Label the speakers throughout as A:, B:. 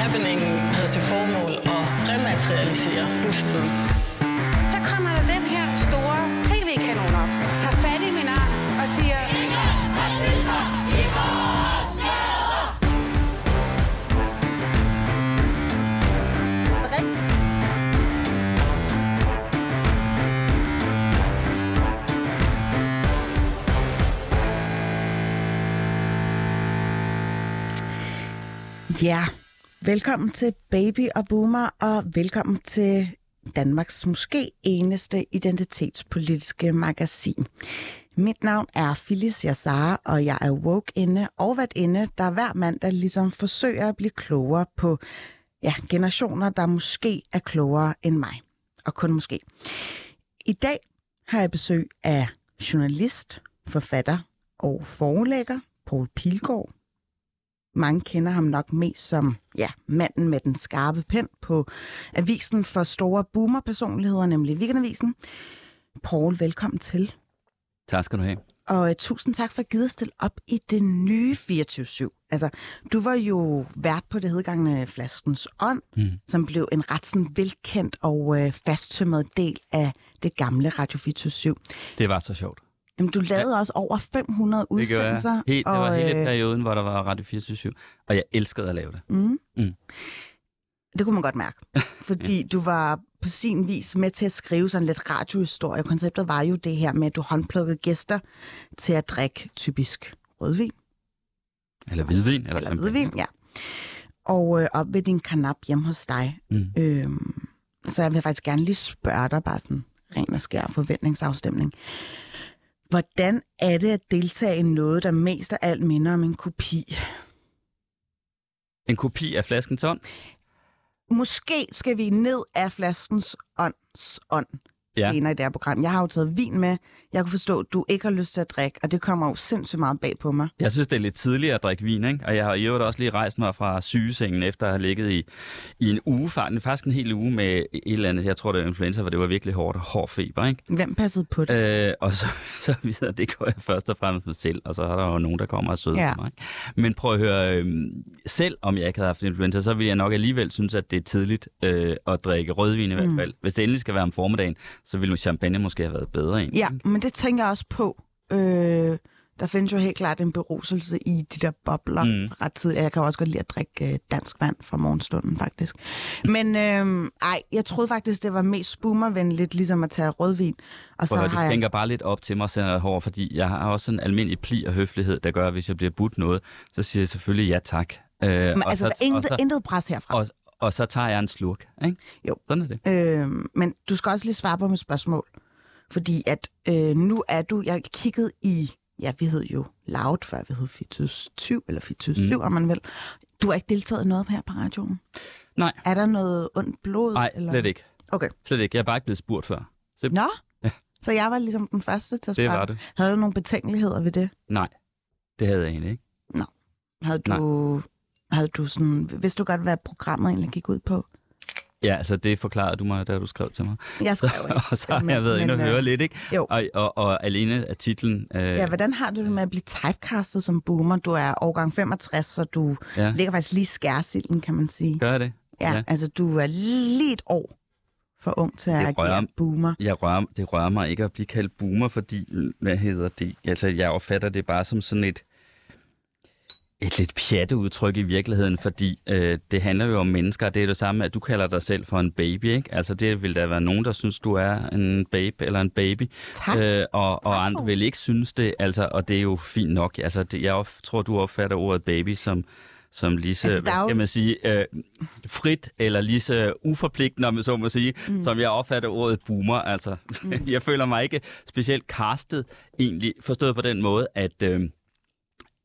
A: Happeningen havde til formål at rematerialisere busten.
B: Ja, velkommen til Baby og Boomer, og velkommen til Danmarks måske eneste identitetspolitiske magasin. Mit navn er Phyllis Yassar, og jeg er woke inde og været inde, der hver mandag ligesom forsøger at blive klogere på ja, generationer, der måske er klogere end mig. Og kun måske. I dag har jeg besøg af journalist, forfatter og forelægger Paul Pilgaard. Mange kender ham nok mest som ja, manden med den skarpe pen på avisen for store boomer-personligheder, nemlig Weekendavisen. Paul, velkommen til.
C: Tak skal du have.
B: Og uh, tusind tak for at give at stille op i det nye 24-7. Altså, du var jo vært på det hedgangende Flaskens Ånd, mm. som blev en ret sådan velkendt og uh, fasttømret del af det gamle Radio 24
C: Det var så sjovt.
B: Jamen, du lavede ja. også over 500
C: Det, gjorde jeg.
B: udsendelser.
C: Helt, det var
B: og,
C: hele
B: øh,
C: perioden, hvor der var Radio 24 og jeg elskede at lave det.
B: Mm.
C: Mm.
B: Det kunne man godt mærke, fordi du var på sin vis med til at skrive sådan lidt radiohistorie. Konceptet var jo det her med, at du håndplukkede gæster til at drikke typisk rødvin.
C: Eller hvidvin. Eller,
B: Eller hvidvin, ja. Og øh, op ved din kanap hjemme hos dig.
C: Mm.
B: Øhm, så jeg vil faktisk gerne lige spørge dig, bare sådan ren og skær forventningsafstemning. Hvordan er det at deltage i noget, der mest af alt minder om en kopi?
C: En kopi af flasken ton.
B: Måske skal vi ned af flaskens ånds ånd
C: Ja.
B: senere i det her program. Jeg har jo taget vin med. Jeg kunne forstå, at du ikke har lyst til at drikke, og det kommer jo sindssygt meget bag på mig.
C: Jeg synes, det er lidt tidligt at drikke vin, ikke? Og jeg har i øvrigt også lige rejst mig fra sygesengen, efter at have ligget i, i en uge, faktisk en hel uge med et eller andet, jeg tror det var influenza, hvor det var virkelig hårdt og hård feber, ikke?
B: Hvem passede på det?
C: Øh, og så, så videre, det går jeg først og fremmest mig til, og så er der jo nogen, der kommer og søde
B: Ja.
C: mig. ikke? Men prøv at høre, øh, selv om jeg ikke havde haft influenza, så ville jeg nok alligevel synes, at det er tidligt øh, at drikke rødvin i hvert fald. Hvis det endelig skal være om formiddagen, så ville champagne måske have været bedre egentlig.
B: Ja, men det tænker jeg også på. Øh, der findes jo helt klart en beruselse i de der bobler mm. Ret tidligt. Jeg kan også godt lide at drikke øh, dansk vand fra morgenstunden, faktisk. Men øh, ej, jeg troede faktisk, det var mest spoomervenligt, ligesom at tage rødvin. Og så
C: Prøv
B: har
C: det
B: jeg...
C: tænker bare lidt op til mig og sender hår, fordi jeg har også en almindelig pli og høflighed, der gør, at hvis jeg bliver budt noget, så siger jeg selvfølgelig ja tak. Øh,
B: Men, altså,
C: så-
B: der er intet,
C: så-
B: intet pres herfra.
C: og, og så tager jeg en slurk, ikke?
B: Jo.
C: Sådan er det.
B: Øh, men du skal også lige svare på mit spørgsmål. Fordi at øh, nu er du... Jeg kiggede i... Ja, vi hed jo Loud, før vi hed Fitus 20, eller Fitus 7, mm. om man vil. Du har ikke deltaget i noget her på radioen.
C: Nej,
B: Er der noget ondt blod?
C: nej,
B: eller?
C: slet ikke.
B: Okay.
C: Slet ikke. Jeg har bare ikke blevet spurgt før. Så,
B: Nå,
C: Ja.
B: så jeg var ligesom den første til at
C: Det
B: spørge.
C: var du.
B: Havde du nogle betænkeligheder ved det?
C: Nej, det havde jeg egentlig ikke.
B: Havde du, havde du sådan, vidste du godt, hvad programmet egentlig gik ud på?
C: Ja, altså det forklarede du mig, da du skrev til mig.
B: Jeg
C: Så,
B: skrev ikke.
C: og så har
B: Men-
C: jeg været inde og
B: øh,
C: høre lidt, ikke?
B: jo.
C: Og, og, og alene af titlen... Øh,
B: Ja, hvordan har du det med at blive typecastet som boomer? Du er årgang 65, så du
C: ja.
B: ligger faktisk lige skærsilden, kan man sige.
C: Gør det?
B: Ja,
C: Ja.
B: altså du er lige et år for ung til at
C: Det rører-
B: agere boomer.
C: Jeg rører, det rører mig ikke at blive kaldt boomer, fordi, hvad hedder det? Altså, jeg opfatter det bare som sådan et, et lidt pjatte udtryk i virkeligheden, fordi øh, det handler jo om mennesker, det er det samme, at du kalder dig selv for en baby, ikke? Altså, det vil der være nogen, der synes, du er en babe eller en baby,
B: Tak.
C: øh, og,
B: Tak.
C: og andre vil ikke synes det, altså, og det er jo fint nok. Altså, det, jeg op, tror, du opfatter ordet baby som som lige så,
B: Altså,
C: hvad skal man sige, øh, frit eller lige så uforpligtende, om jeg så må sige, mm. som jeg opfatter ordet boomer. Altså, mm. jeg føler mig ikke specielt castet egentlig, forstået på den måde, at øh,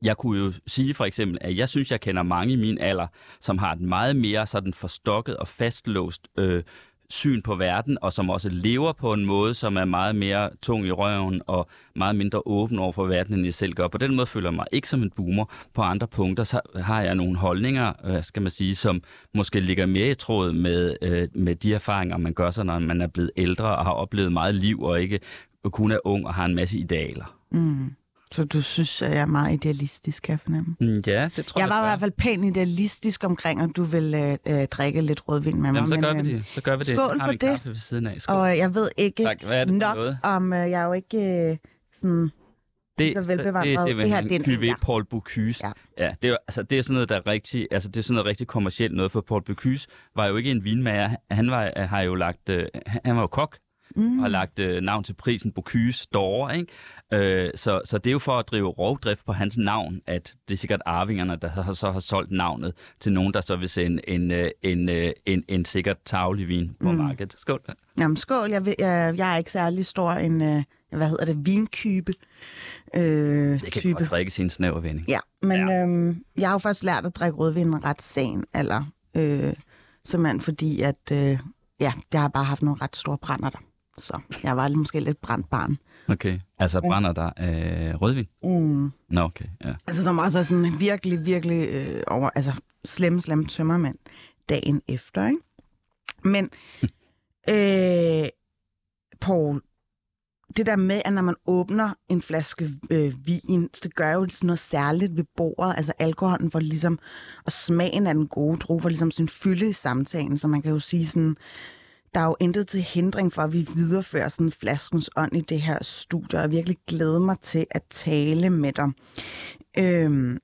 C: jeg kunne jo sige for eksempel, at jeg synes, jeg kender mange i min alder, som har et meget mere sådan forstokket og fastlåst øh, syn på verden, og som også lever på en måde, som er meget mere tung i røven og meget mindre åben over for verden, end jeg selv gør. På den måde føler jeg mig ikke som en boomer. På andre punkter så har jeg nogle holdninger, øh, hvad skal man sige, som måske ligger mere i tråd med, øh, med de erfaringer, man gør sig, når man er blevet ældre og har oplevet meget liv og ikke kun er ung og har en masse idealer.
B: Mm. Så du synes, at jeg er meget idealistisk, kan jeg fornemme?
C: Mm, ja, det tror jeg.
B: Jeg var i hvert fald pænt idealistisk omkring, at du vil øh, øh, drikke lidt rødvin med mig.
C: Jamen, så gør
B: men,
C: vi
B: øh,
C: det. Så gør vi det.
B: skål på det.
C: kaffe ved siden af. Skål.
B: Og jeg ved ikke
C: Tak. Hvad er det
B: nok
C: noget?
B: om, øh, jeg er jo ikke øh, sådan...
C: det,
B: så velbevandret.
C: Det er
B: Det her, det er.
C: Paul Bocuse.
B: Ja.
C: Ja. det, er, altså, det er sådan noget, der er rigtig, altså, det er sådan noget rigtig kommercielt noget, for Paul Bocuse var jo ikke en vinmager. Han var, har jo lagt, øh, han var jo kok, mm. og har lagt øh, navn til prisen Bocuse d'Or, ikke? Øh, så, så det er jo for at drive rovdrift på hans navn, at det er sikkert arvingerne, der har, så har solgt navnet til nogen, der så vil sende en, øh, en, øh, en, en sikkert tavlig vin på mm. markedet. Skål.
B: Jamen skål, jeg, jeg, jeg er ikke særlig stor en, øh, hvad hedder det, vinkybe. Øh,
C: Det kan
B: type.
C: godt drikke sin snævervending.
B: Ja, men ja. Øhm, jeg har jo først lært at drikke rødvin ret sen alder. Øh, simpelthen fordi, at øh, ja, jeg har bare haft nogle ret store brænder der. Så jeg var måske lidt brændt barn.
C: Okay. Altså brænder der øh, rødvin?
B: Mm.
C: Nå, okay. Ja.
B: Altså som også er sådan virkelig, virkelig øh, over, altså slemme, slemme tømmermænd dagen efter, ikke? Men, øh, Paul, det der med, at når man åbner en flaske øh, vin, så det gør jo sådan noget særligt ved bordet. Altså alkoholen får ligesom, og smagen af den gode drue får ligesom sin fylde i samtalen, så man kan jo sige sådan, der er jo intet til hindring for, at vi viderefører sådan flaskens ånd i det her studie, og jeg virkelig glæder mig til at tale med dig. Øhm,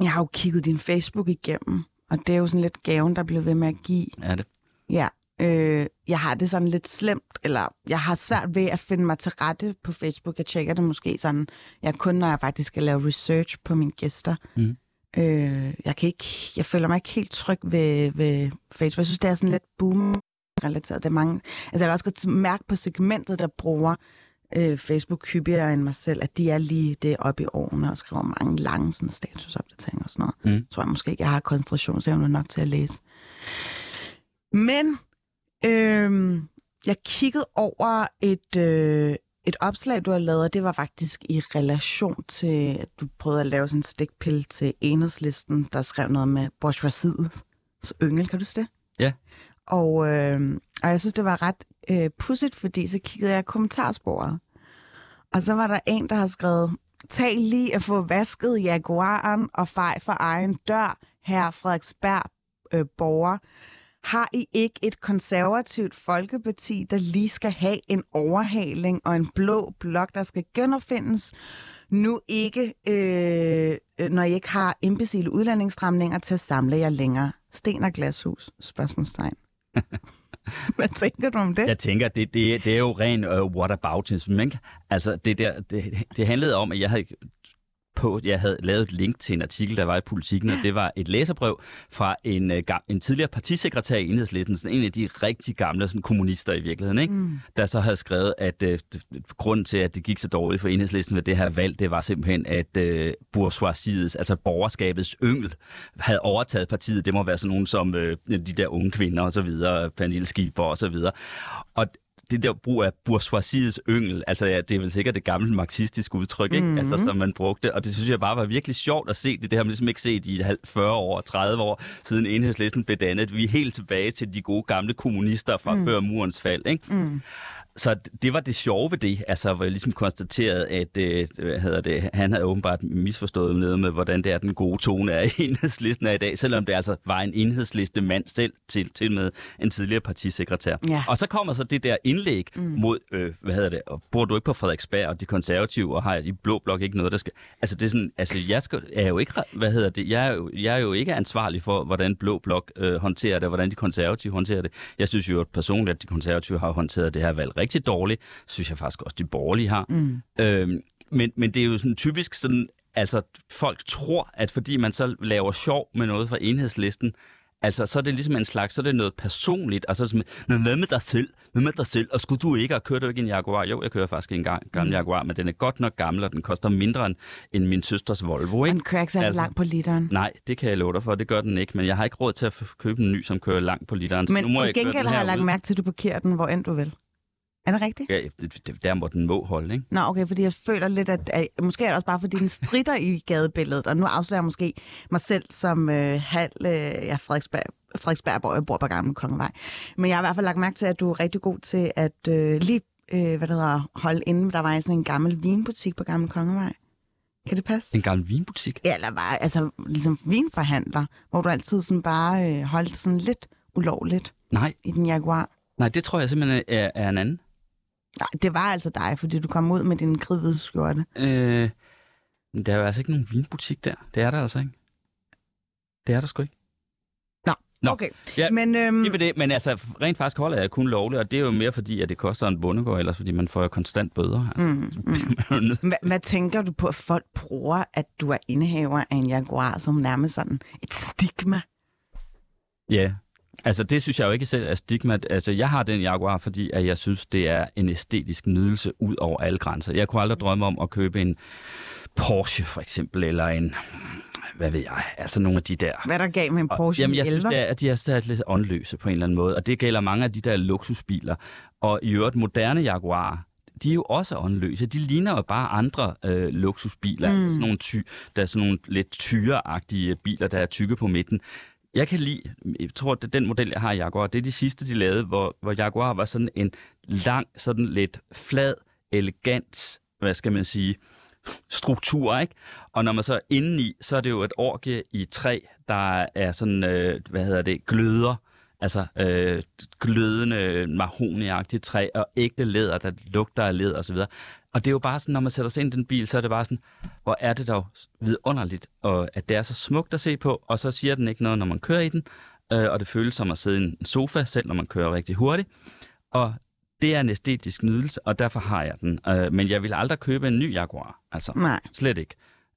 B: jeg har jo kigget din Facebook igennem, og det er jo sådan lidt gaven, der bliver ved med at give.
C: Er det?
B: Ja, øh, jeg har det sådan lidt slemt, eller jeg har svært ved at finde mig til rette på Facebook. Jeg tjekker det måske sådan, jeg kun når jeg faktisk skal lave research på mine gæster.
C: Mhm.
B: Øh, jeg, kan ikke, jeg føler mig ikke helt tryg ved, ved Facebook. Jeg synes, det er sådan lidt boom relateret. Det er mange, altså jeg kan også godt mærke på segmentet, der bruger øh, Facebook hyppigere end mig selv, at de er lige det oppe i årene og skriver mange lange sådan, statusopdateringer og sådan noget.
C: Mm.
B: Tror jeg måske ikke, jeg har koncentrationsevne nok til at læse. Men øh, jeg kiggede over et, øh, et opslag, du har lavet, og det var faktisk i relation til, at du prøvede at lave sådan en stikpille til enhedslisten, der skrev noget med bourgeoisiets yngel. Kan du huske det?
C: Ja.
B: Og, øh, og jeg synes, det var ret øh, pudsigt, fordi så kiggede jeg i kommentarsporet. Og så var der en, der har skrevet, tag lige at få vasket Jaguaren og fej for egen dør, her Frederiksberg øh, borger. Har I ikke et konservativt folkeparti, der lige skal have en overhaling og en blå blok, der skal genopfindes? Nu ikke, øh, øh når I ikke har imbecile udlændingsstramninger til at samle jer længere. Sten og glashus? Spørgsmålstegn. Hvad tænker du om det?
C: Jeg tænker, det, det, det er jo ren uh, whataboutism, ikke? Altså, det, der, det, det handlede om, at jeg havde på, jeg havde lavet et link til en artikel, der var i Politiken, og det var et læserbrev fra en, gam, en tidligere partisekretær i Enhedslisten, sådan en af de rigtig gamle sådan, kommunister i virkeligheden, ikke? Mm. der så havde skrevet, at uh, grunden til, at det gik så dårligt for Enhedslisten ved det her valg, det var simpelthen, at uh, bourgeoisiets, altså borgerskabets yngel, havde overtaget partiet. Det må være sådan nogen som uh, de der unge kvinder og så videre, Pernille Schieber og så videre. Og det der brug af bourgeoisiets yngel, altså ja, det er vel sikkert det gamle marxistiske udtryk, ikke? Mm-hmm. Altså, som man brugte. Og det synes jeg bare var virkelig sjovt at se det. Det har man ligesom ikke set i 40 år, 30 år, siden enhedslisten blev dannet. Vi er helt tilbage til de gode gamle kommunister fra mm. før murens fald, ikke? Mm. Så det var det sjove ved det, altså hvor jeg ligesom konstaterede, at øh, hvad hedder det, han havde åbenbart misforstået noget med, hvordan det er, den gode tone er i enhedslisten er i dag, selvom det altså var en enhedsliste mand selv, til, til med en tidligere partisekretær.
B: Ja.
C: Og så kommer så det der indlæg mm. mod, øh, hvad hedder det, og bor du ikke på Frederiksberg og de konservative, og har i blå blok ikke noget, der skal... Altså det er sådan, altså jeg skal, er jo ikke, hvad hedder det, jeg er jo, jeg er jo ikke ansvarlig for, hvordan blå blok øh, håndterer det, og hvordan de konservative håndterer det. Jeg synes jo personligt, at de konservative har håndteret det her valg rigtig dårligt. Synes jeg faktisk også, de borgerlige har. Mm. Øhm, men, men det er jo sådan typisk sådan, altså folk tror, at fordi man så laver sjov med noget fra enhedslisten, Altså, så er det ligesom en slags, så er det noget personligt, og så er det sådan, men hvad med dig selv? Hvad med dig selv? Og skulle du ikke, og kører du ikke en Jaguar? Jo, jeg kører faktisk en gang, gammel Jaguar, men den er godt nok gammel, og den koster mindre end, end min søsters Volvo, ikke?
B: Den kører ikke særlig
C: Altså-
B: langt på literen.
C: Nej, det kan jeg love dig for, det gør den ikke, men jeg har ikke råd til at købe en ny, som kører langt på literen. så
B: Men
C: nu må
B: i
C: jeg
B: gengæld
C: den
B: har jeg lagt mærke til, at du parkerer den, hvor end du vil. Er det rigtigt?
C: Ja, der må den må holde, ikke?
B: Nå, okay, fordi jeg føler lidt, at, at måske er det også bare, fordi den strider i gadebilledet, og nu afslører jeg måske mig selv som øh, halv øh, ja, Frederiksberg, Frederiksberg, hvor jeg bor på Gamle Kongevej. Men jeg har i hvert fald lagt mærke til, at du er rigtig god til at øh, lige øh, hvad det hedder, holde inde. Der var sådan en gammel vinbutik på Gamle Kongevej. Kan det passe?
C: En gammel vinbutik?
B: Ja, eller bare, altså, ligesom vinforhandler, hvor du altid sådan bare øh, holdt sådan lidt ulovligt
C: Nej,
B: i den Jaguar.
C: nej, det tror jeg simpelthen er, er en anden.
B: Nej, det var altså dig, fordi du kom ud med din kridhvide skjorte.
C: Øh, men der er jo altså ikke nogen vinbutik der. Det er der altså ikke. Det er der sgu ikke. Nå,
B: Okay,
C: Ja,
B: men øhm,
C: Det det, men altså rent faktisk holder jeg kun lovligt, og det er jo mere fordi, at det koster en bundegård, ellers fordi man får jo konstant bøder.
B: Mm, mm. hvad tænker du på, at folk bruger, at du er indehaver af en Jaguar, som nærmest sådan et stigma?
C: Ja, altså det synes jeg jo ikke selv er stigma. Altså jeg har den Jaguar, fordi at jeg synes, det er en æstetisk nydelse ud over alle grænser. Jeg kunne aldrig drømme om at købe en Porsche for eksempel, eller en, hvad ved jeg, altså nogle af de der
B: Hvad er der gav med en
C: Og-
B: Porsche
C: Jamen, jeg synes,
B: 11?
C: det er, at de er sat lidt åndløse på en eller anden måde, og det gælder mange af de der luksusbiler. Og i øvrigt, moderne Jaguar, de er jo også åndløse. De ligner jo bare andre øh, luksusbiler. Mm. Sådan nogle ty, der er sådan nogle lidt tyreagtige biler, der er tykke på midten. Jeg kan lide, jeg tror, at den model, jeg har i Jaguar, det er de sidste, de lavede, hvor, hvor Jaguar var sådan en lang, sådan lidt flad, elegant, hvad skal man sige, struktur, ikke? Og når man så er indeni, så er det jo et orgie i træ, der er sådan, øh, hvad hedder det, gløder, altså øh, glødende mahoniagtigt træ, og ægte læder, der lugter af læder osv. Og det er jo bare sådan, når man sætter sig ind i den bil, så er det bare sådan, hvor er det dog vidunderligt, og at det er så smukt at se på, og så siger den ikke noget, når man kører i den, øh, og det føles som at sidde i en sofa, selv når man kører rigtig hurtigt. Og det er en æstetisk nydelse, og derfor har jeg den. Øh, men jeg vil aldrig købe en ny Jaguar. Altså,
B: Nej.
C: slet ikke.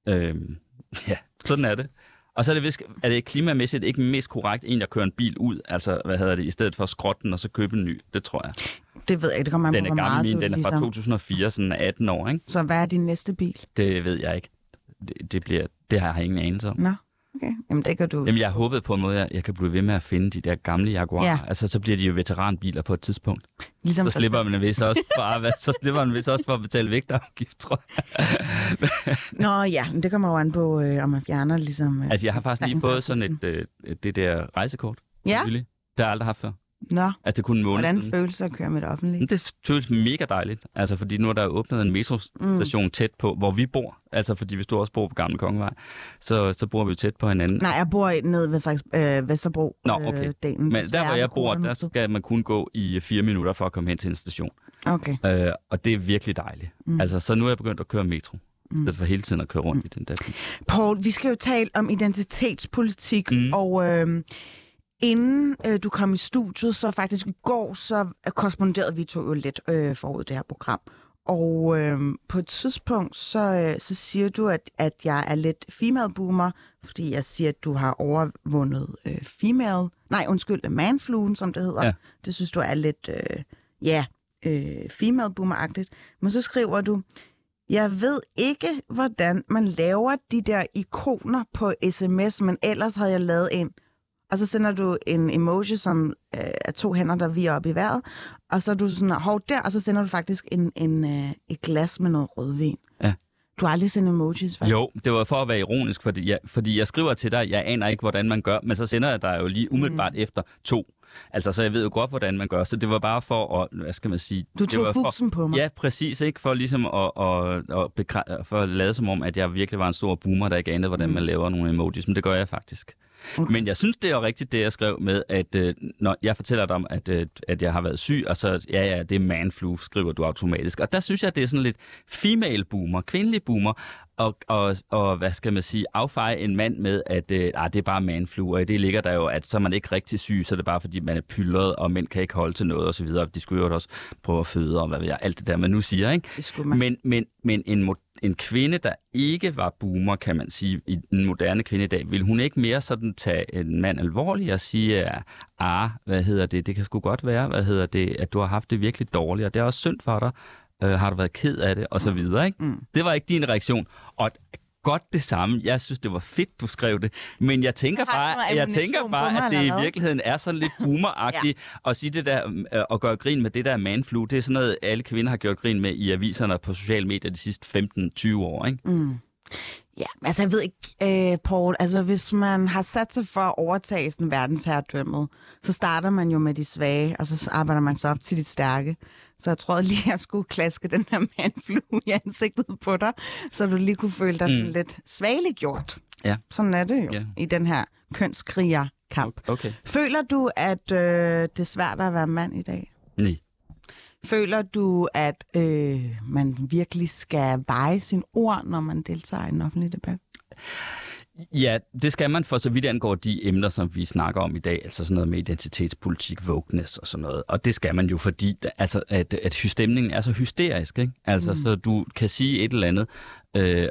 C: Øh, ja, sådan er det. Og så er det, vist, er det klimamæssigt ikke mest korrekt, en, der kører en bil ud, altså, hvad hedder det, i stedet for at skrotte den og så købe en ny. Det tror jeg.
B: Det ved jeg ikke, det kommer an
C: Den
B: på,
C: er
B: hvor
C: gammel
B: meget
C: min, den er fra
B: ligesom...
C: 2004, sådan 18 år, ikke?
B: Så hvad er din næste bil?
C: Det ved jeg ikke. Det, det, bliver, det har jeg ingen anelse om.
B: Nå, okay. Jamen, det kan du...
C: Jamen, jeg håbede på en måde, at jeg kan blive ved med at finde de der gamle Jaguar.
B: Ja.
C: Altså, så bliver de jo veteranbiler på et tidspunkt.
B: ligesom
C: Så slipper man vist også for, så slipper man vist også for at betale vægtafgift, tror jeg.
B: Nå ja, men det kommer jo an på, øh, om man fjerner ligesom... Øh,
C: Altså, jeg har faktisk lige fået sådan et, øh, det der rejsekort.
B: Ja?
C: Selvfølgelig. Det har jeg aldrig haft før.
B: Nå,
C: Altså, det er kun en måned
B: hvordan
C: siden.
B: føles det at køre med det offentlige?
C: Det føles mega dejligt, altså fordi nu er der åbnet en metrostation mm. tæt på, hvor vi bor. Altså fordi hvis du også bor på Gamle Kongevej, så, så bor vi jo tæt på hinanden.
B: Nej, jeg bor nede ved faktisk øh, Vesterbro.
C: Nå, okay.
B: Øh, delen.
C: Men der, hvor jeg bor, der skal man kun gå i fire minutter for at komme hen til en station.
B: Okay.
C: Øh, og det er virkelig dejligt. Mm. Altså, så nu er jeg begyndt at køre metro. Mm. Stedet for hele tiden at køre rundt mm. i den der bil.
B: Paul, vi skal jo tale om identitetspolitik. Mm. og øh, inden øh, du kom i studiet, så faktisk i går, så korresponderede vi to jo lidt øh, forud det her program. Og øh, på et tidspunkt, så, øh, så siger du, at, at jeg er lidt female boomer, fordi jeg siger, at du har overvundet øh, female, nej undskyld, manfluen, som det hedder.
C: Ja.
B: Det synes du er lidt, øh, ja, øh, female boomer-agtigt. Men så skriver du, jeg ved ikke, hvordan man laver de der ikoner på sms, men ellers havde jeg lavet en. Og så sender du en emoji, som øh, er to hænder, der vi op i vejret. Og så er du sådan, hov der, og så sender du faktisk en, en, øh, et glas med noget rødvin.
C: Ja.
B: Du har aldrig sendt emojis, faktisk.
C: Jo, det var for at være ironisk, fordi jeg, fordi jeg skriver til dig, jeg aner ikke, hvordan man gør, men så sender jeg dig jo lige umiddelbart mm. efter to. Altså, så jeg ved jo godt, hvordan man gør. Så det var bare for at, hvad skal man sige...
B: Du
C: det
B: tog fusen på mig.
C: Ja, præcis, ikke? For ligesom at, at, at, bekræ- for at lade som om, at jeg virkelig var en stor boomer, der ikke anede, hvordan man laver nogle emojis, men det gør jeg faktisk. Okay. Men jeg synes, det er jo rigtigt, det jeg skrev med, at øh, når jeg fortæller dig om, at, øh, at jeg har været syg, og så, ja, ja, det er manflu, skriver du automatisk. Og der synes jeg, det er sådan lidt female boomer, kvindelig boomer, og, og, og hvad skal man sige, affeje en mand med, at øh, ah, det er bare manflu, og i det ligger der jo, at så er man ikke rigtig syg, så er det bare fordi, man er pyldret, og mænd kan ikke holde til noget, og så videre. De skulle jo også prøve at føde, og hvad ved jeg, alt det der, man nu siger, ikke?
B: Det skulle man.
C: Men, men, men en, mo- en kvinde, der ikke var boomer, kan man sige, i den moderne kvinde i dag, vil hun ikke mere sådan tage en mand alvorligt og sige, ah, hvad hedder det, det kan sgu godt være, hvad hedder det, at du har haft det virkelig dårligt, og det er også synd for dig, øh, har du været ked af det, og så videre, ikke? Mm. Det var ikke din reaktion, og godt det samme. Jeg synes, det var fedt, du skrev det. Men jeg tænker bare, jeg tænker bare at det i virkeligheden er sådan lidt boomeragtigt at sige det der, øh, og gøre grin med det der manflu. Det er sådan noget, alle kvinder har gjort grin med i aviserne og på sociale medier de sidste 15-20 år, ikke?
B: Ja, altså jeg ved ikke, øh, Paul, altså hvis man har sat sig for at overtage sådan verdensherredømmet, så starter man jo med de svage, og så arbejder man sig op til de stærke. Så jeg tror lige, jeg skulle klaske den her mandflue i ansigtet på dig, så du lige kunne føle dig sådan
C: Mm.
B: lidt svageliggjort.
C: Ja.
B: Sådan er det jo
C: Ja.
B: i den her kønskrigerkamp.
C: Okay.
B: Føler du, at øh, det er svært at være mand i dag?
C: Nej.
B: Føler du, at øh, man virkelig skal veje sin ord, når man deltager i en offentlig debat?
C: Ja, det skal man for så vidt angår de emner, som vi snakker om i dag, altså sådan noget med identitetspolitik, wokeness og sådan noget. Og det skal man jo, fordi altså, at, at stemningen er så hysterisk, ikke? Altså, mm. så du kan sige et eller andet, øh,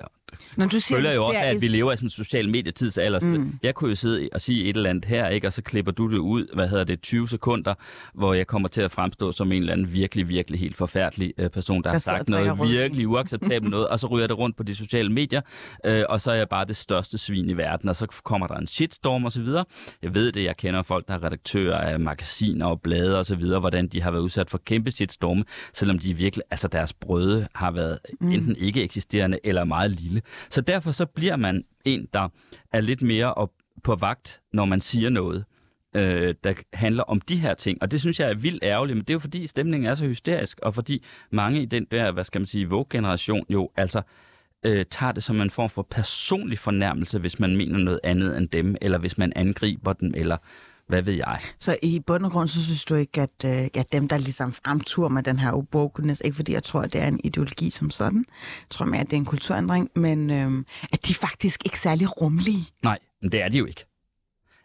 B: Når du siger,
C: føler jo også, at vi lever i sådan en social medietidsalder. Mm. Jeg kunne jo sidde og sige et eller andet her, ikke? og så klipper du det ud, hvad hedder det, 20 sekunder, hvor jeg kommer til at fremstå som en eller anden virkelig, virkelig helt forfærdelig øh, person, der,
B: Der
C: har sagt noget virkelig uacceptabelt noget, og så ryger det rundt på de sociale medier, øh, og så er jeg bare det største svin i verden, og så kommer der en shitstorm osv. Jeg ved det, jeg kender folk, der er redaktører af magasiner og blade osv., hvordan de har været udsat for kæmpe shitstorme, selvom de virkelig, altså deres brøde har været mm. enten ikke eksisterende eller meget lille. Så derfor så bliver man en, der er lidt mere op på vagt, når man siger noget, øh, der handler om de her ting. Og det synes jeg er vildt ærgerligt, men det er jo fordi stemningen er så hysterisk, og fordi mange i den der, hvad skal man sige, Vogue-generation jo altså øh, tager det som en form for personlig fornærmelse, hvis man mener noget andet end dem, eller hvis man angriber dem, eller hvad ved jeg.
B: Så i bund og grund, så synes du ikke, at, øh, at dem, der ligesom fremtur med den her wokeness, ikke fordi jeg tror, at det er en ideologi som sådan, jeg tror mere, at det er en kulturændring, men øh, at de faktisk ikke særlig rummelige.
C: Nej, men det er de jo ikke.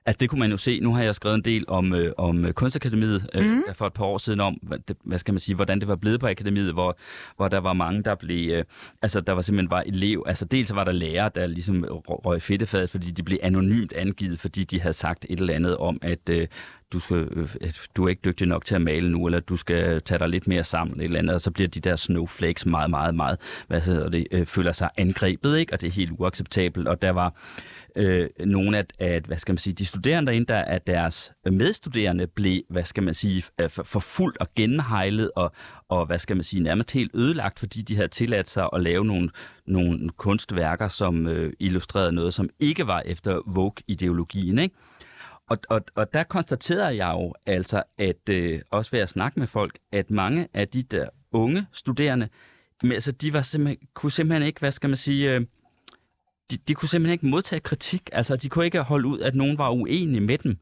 C: Altså det kunne man jo se. Nu har jeg skrevet en del om, øh, om Kunstakademiet øh, mm. for et par år siden, om hvad, det, hvad skal man sige, hvordan det var blevet på akademiet, hvor, hvor der var mange, der blev, øh, altså der var simpelthen var elev, altså dels var der lærere, der ligesom rø- røg fedtefadet, fordi de blev anonymt angivet, fordi de havde sagt et eller andet om, at øh, du, skal, øh, du er ikke dygtig nok til at male nu, eller du skal tage dig lidt mere sammen, et eller andet, og så bliver de der snowflakes meget, meget, meget, hvad hedder det, øh, føler sig angrebet, ikke? og det er helt uacceptabelt, og der var øh, nogle af, af, hvad skal man sige, de studerende derinde, der at deres medstuderende blev, hvad skal man sige, øh, for- forfulgt og genhejlet, og, og hvad skal man sige, nærmest helt ødelagt, fordi de havde tilladt sig at lave nogle, nogle kunstværker, som øh, illustrerede noget, som ikke var efter Vogue-ideologien, ikke? Og, og, og der konstaterede jeg jo altså, at øh, også ved at snakke med folk, at mange af de der unge studerende, altså, de var simpelthen, kunne simpelthen ikke, hvad skal man sige, øh, de, de kunne simpelthen ikke modtage kritik. Altså, de kunne ikke holde ud, at nogen var uenige med dem.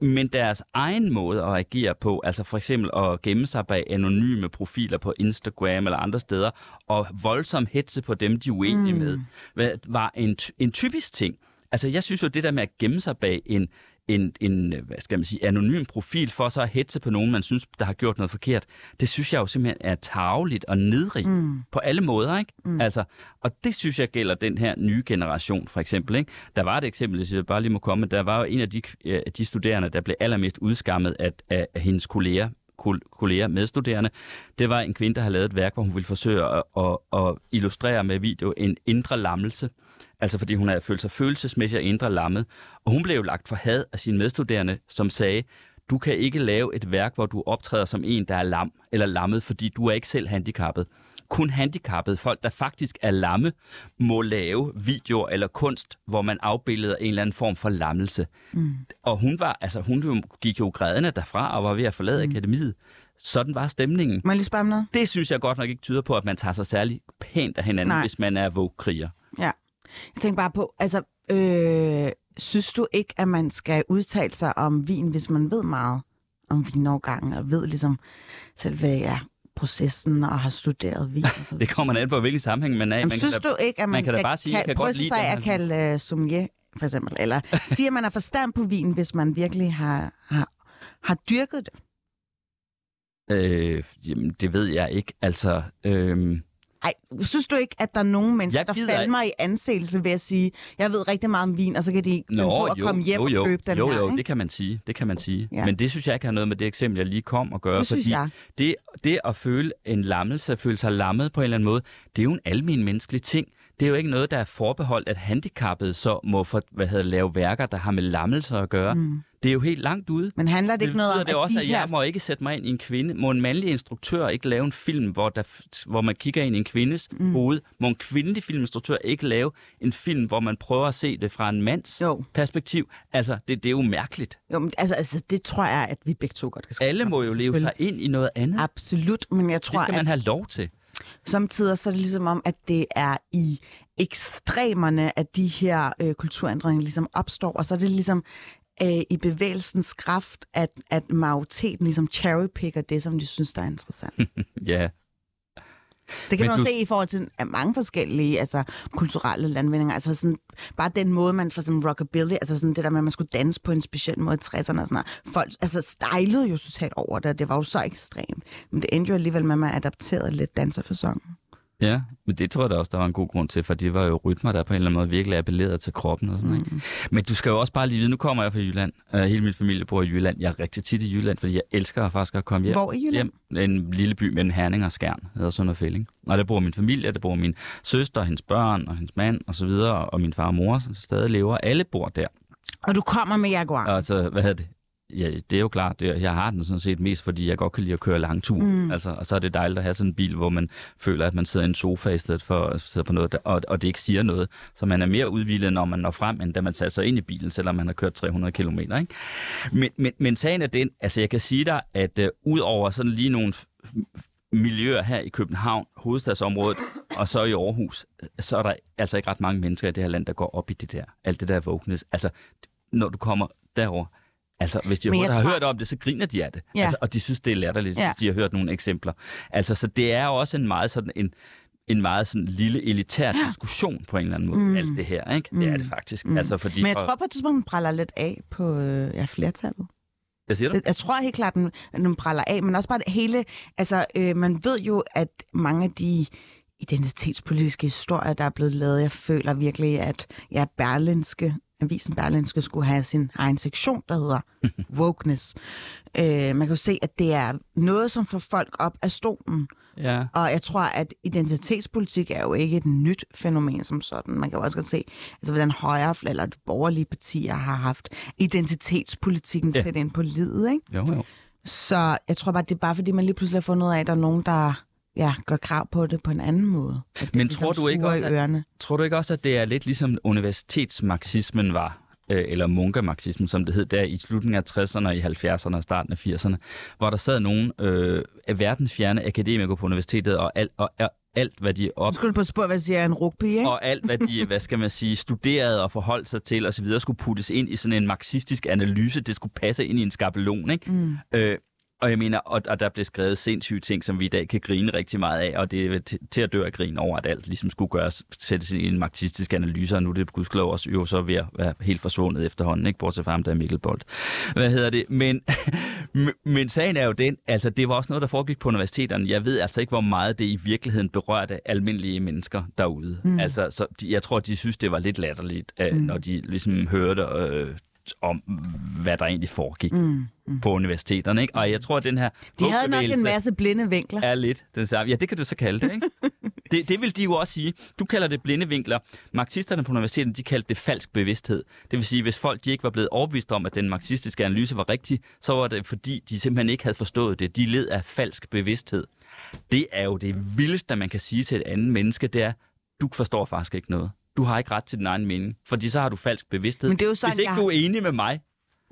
C: Men deres egen måde at agere på, altså for eksempel at gemme sig bag anonyme profiler på Instagram eller andre steder, og voldsom hetze på dem, de er uenige mm. med, var en, en typisk ting. Altså jeg synes jo, det der med at gemme sig bag en, en, en hvad skal man sige, anonym profil for så at hetze på nogen, man synes, der har gjort noget forkert, det synes jeg jo simpelthen er tageligt og nedrig mm. på alle måder, ikke? Mm. Altså, og det synes jeg gælder den her nye generation, for eksempel, ikke? Der var et eksempel, hvis jeg bare lige må komme, der var jo en af de, øh, de studerende, der blev allermest udskammet af, af, af hendes kolleger, kol- kolleger, medstuderende, det var en kvinde, der havde lavet et værk, hvor hun ville forsøge at, at, at illustrere med video en indre lammelse. Altså fordi hun havde følt sig følelsesmæssigt og indre lammet. Og hun blev jo lagt for had af sine medstuderende, som sagde, du kan ikke lave et værk, hvor du optræder som en, der er lam eller lammet, fordi du er ikke selv handicappet. Kun handicappede folk, der faktisk er lamme, må lave videoer eller kunst, hvor man afbilleder en eller anden form for lammelse. Mm. Og hun var, altså hun gik jo grædende derfra og var ved at forlade mm. akademiet. Sådan var stemningen.
B: Må jeg lige spørge noget?
C: Det synes jeg godt nok ikke tyder på, at man tager sig særlig pænt af hinanden,
B: Nej.
C: Hvis man er Vogue-kriger.
B: Ja. Jeg tænker bare på, altså, øh, synes du ikke, at man skal udtale sig om vin, hvis man ved meget om vinårgangen, og ved ligesom selve ja, processen, og har studeret vin? Og så
C: Det kommer an på, hvilken sammenhæng man er i. Man
B: synes
C: kan da-
B: du ikke, at man,
C: man kan
B: skal
C: bare sige, jeg kan godt lide
B: sig at kalde uh, sommelier, for eksempel? Eller sige, at man har forstand på vin, hvis man virkelig har, har, har dyrket det?
C: Øh, jamen, det ved jeg ikke. Altså, øhm,
B: Ej, synes du ikke, at der er nogen mennesker,
C: Jeg
B: der
C: gider
B: falmer i anseelse ved at sige, jeg ved rigtig meget om vin, og så kan de finde på at
C: jo,
B: komme hjem
C: jo, jo,
B: og købe den
C: jo,
B: her,
C: jo,
B: ikke?
C: det kan man sige. Det kan man sige.
B: Ja.
C: Men det synes jeg ikke har noget med det eksempel, jeg lige kom at gøre.
B: Det
C: fordi
B: jeg.
C: Det, det at føle en lammelse, at føle sig lammet på en eller anden måde, det er jo en almen menneskelig ting. det er jo ikke noget, der er forbeholdt, at handicappede så må for, hvad hedder, lave værker, der har med lammelser at gøre. Mm. Det er jo helt langt ude.
B: Men handler det ikke noget om,
C: det også,
B: at
C: at
B: de
C: jeg
B: her...
C: må ikke sætte mig ind i en kvinde. Må en mandlig instruktør ikke lave en film, hvor, der, hvor man kigger ind i en kvindes mm. hoved? Må en kvindelig filminstruktør ikke lave en film, hvor man prøver at se det fra en mands
B: Jo.
C: perspektiv? Altså, det, det er jo mærkeligt.
B: Jo, men, altså, altså, det tror jeg, at vi begge to godt kan.
C: Alle må jo leve sig ind i noget andet.
B: Absolut, men jeg tror,
C: Det skal man
B: at
C: have lov til.
B: samtidig så er det ligesom om, at det er i ekstremerne, at de her øh, kulturændringer ligesom opstår, og så er det ligesom øh, i bevægelsens kraft, at, at majoriteten ligesom cherrypicker det, som de synes, der er interessant.
C: Ja,
B: Det kan
C: Men
B: man
C: du-
B: jo se i forhold til mange forskellige altså, kulturelle landvindinger. Altså sådan, bare den måde, man for sådan rockabilly, altså sådan det der med, at man skulle danse på en speciel måde i 60'erne og sådan noget. Folk altså, stylede jo totalt over det, og det var jo så ekstremt. Men det endte jo alligevel med, at man adapterede lidt danserfasongen.
C: Ja, men det tror jeg da også, der var en god grund til, for det var jo rytmer, der på en eller anden måde virkelig appellerede til kroppen og sådan mm. Men du skal jo også bare lige vide, nu kommer jeg fra Jylland. Uh, hele min familie bor i Jylland. Jeg er rigtig tit i Jylland, fordi jeg elsker faktisk at komme hjem.
B: Hvor i Jylland?
C: Hjem. En lille by mellem Herning og Skjern, hedder Sønder Fælling. Og der bor min familie, der bor min søster, hendes børn og hendes mand og så videre, og min far og mor, som stadig lever. Alle bor der.
B: Og du kommer med Jaguar.
C: Altså, hvad hedder det? Ja, det er jo klart. Det, jeg har den sådan set mest, fordi jeg godt kan lide at køre lang tur. Mm. Altså, og så er det dejligt at have sådan en bil, hvor man føler, at man sidder i en sofa i stedet for at sidde på noget, og, og det ikke siger noget. Så man er mere udvildet, når man når frem, end da man satte sig ind i bilen, selvom man har kørt 300 km. Ikke? Men, men, men sagen er den, altså jeg kan sige dig, at uh, ud over sådan lige nogle miljøer her i København, hovedstadsområdet, og så i Aarhus, så er der altså ikke ret mange mennesker i det her land, der går op i det der, alt det der wokeness. Altså, når du kommer derover, altså hvis de
B: jeg
C: har
B: tror-
C: hørt om det, så griner de af det.
B: Ja.
C: Altså, og de synes, det er latterligt,
B: Ja.
C: hvis de har hørt nogle eksempler. Altså, så det er jo også en meget sådan en, en meget sådan lille elitær diskussion på en eller anden måde, mm. alt det her, ikke? Det er det faktisk. Mm. Altså, fordi,
B: Men jeg tror på et tidspunkt, den praller lidt af på øh, ja, flertallet.
C: Hvad siger du?
B: Jeg, jeg tror helt klart, den, den praller af, men også bare det hele... Altså, øh, man ved jo, at mange af de identitetspolitiske historier, der er blevet lavet, jeg føler virkelig, at ja, Berlinske, avisen Berlinske skulle have sin egen sektion, der hedder wokeness. Øh, man kan jo se, at det er noget, som får folk op af stolen.
C: Ja.
B: Og jeg tror, at identitetspolitik er jo ikke et nyt fænomen som sådan. Man kan jo også godt se, altså, hvordan højre eller de borgerlige partier har haft identitetspolitikken
C: Ja.
B: ja. ind på livet. Ikke?
C: Jo, jo.
B: Så jeg tror bare, det er bare fordi, man lige pludselig har fundet ud af, at der er nogen, der ja, gør krav på det på en anden måde. At
C: Men
B: ligesom
C: tror du ikke også, at-
B: ørerne.
C: Tror du ikke også, at det er lidt ligesom universitetsmarxismen var? øh, eller munkemarxismen, som det hed der i slutningen af 60'erne, i 70'erne og starten af 80'erne, hvor der sad nogle øh, af verdensfjerne akademikere på universitetet, og, alt, og, og alt, hvad de op
B: du på spor, hvad siger en rugby, ikke?
C: og alt, hvad de, hvad skal man sige, studerede og forholdt sig til osv., skulle puttes ind i sådan en marxistisk analyse. Det skulle passe ind i en skabelon, ikke? Mm. Øh, og jeg mener, og, og der blev skrevet sindssyge ting, som vi i dag kan grine rigtig meget af, og det er til, at dø af grin over, at alt ligesom skulle gøres, sættes i en marxistisk analyse, og nu er det gudskelov også jo så ved at være helt forsvundet efterhånden, ikke? Bortset fra ham, der er Mikkel Bolt. Hvad hedder det? Men, men- men sagen er jo den, altså det var også noget, der foregik på universiteterne. Jeg ved altså ikke, hvor meget det i virkeligheden berørte almindelige mennesker derude. Mm. Altså, så de, jeg tror, de synes, det var lidt latterligt, øh, mm. når de ligesom hørte øh, om, hvad der egentlig foregik mm. Mm. på universiteterne. Ikke? Og jeg tror, at den her
B: De havde nok en masse blinde vinkler.
C: er lidt den samme. Ja, det kan du så kalde det, ikke? det, det vil de jo også sige. Du kalder det blinde vinkler. Marxisterne på universitetet, de kaldte det falsk bevidsthed. Det vil sige, hvis folk de ikke var blevet overbevist om, at den marxistiske analyse var rigtig, så var det fordi, de simpelthen ikke havde forstået det. De led af falsk bevidsthed. Det er jo det vildeste, man kan sige til et andet menneske, det er, du forstår faktisk ikke noget. Du har ikke ret til din egen mening, fordi så har du falsk bevidsthed.
B: Men det er jo sådan,
C: Hvis ikke
B: jeg
C: du er enig med mig,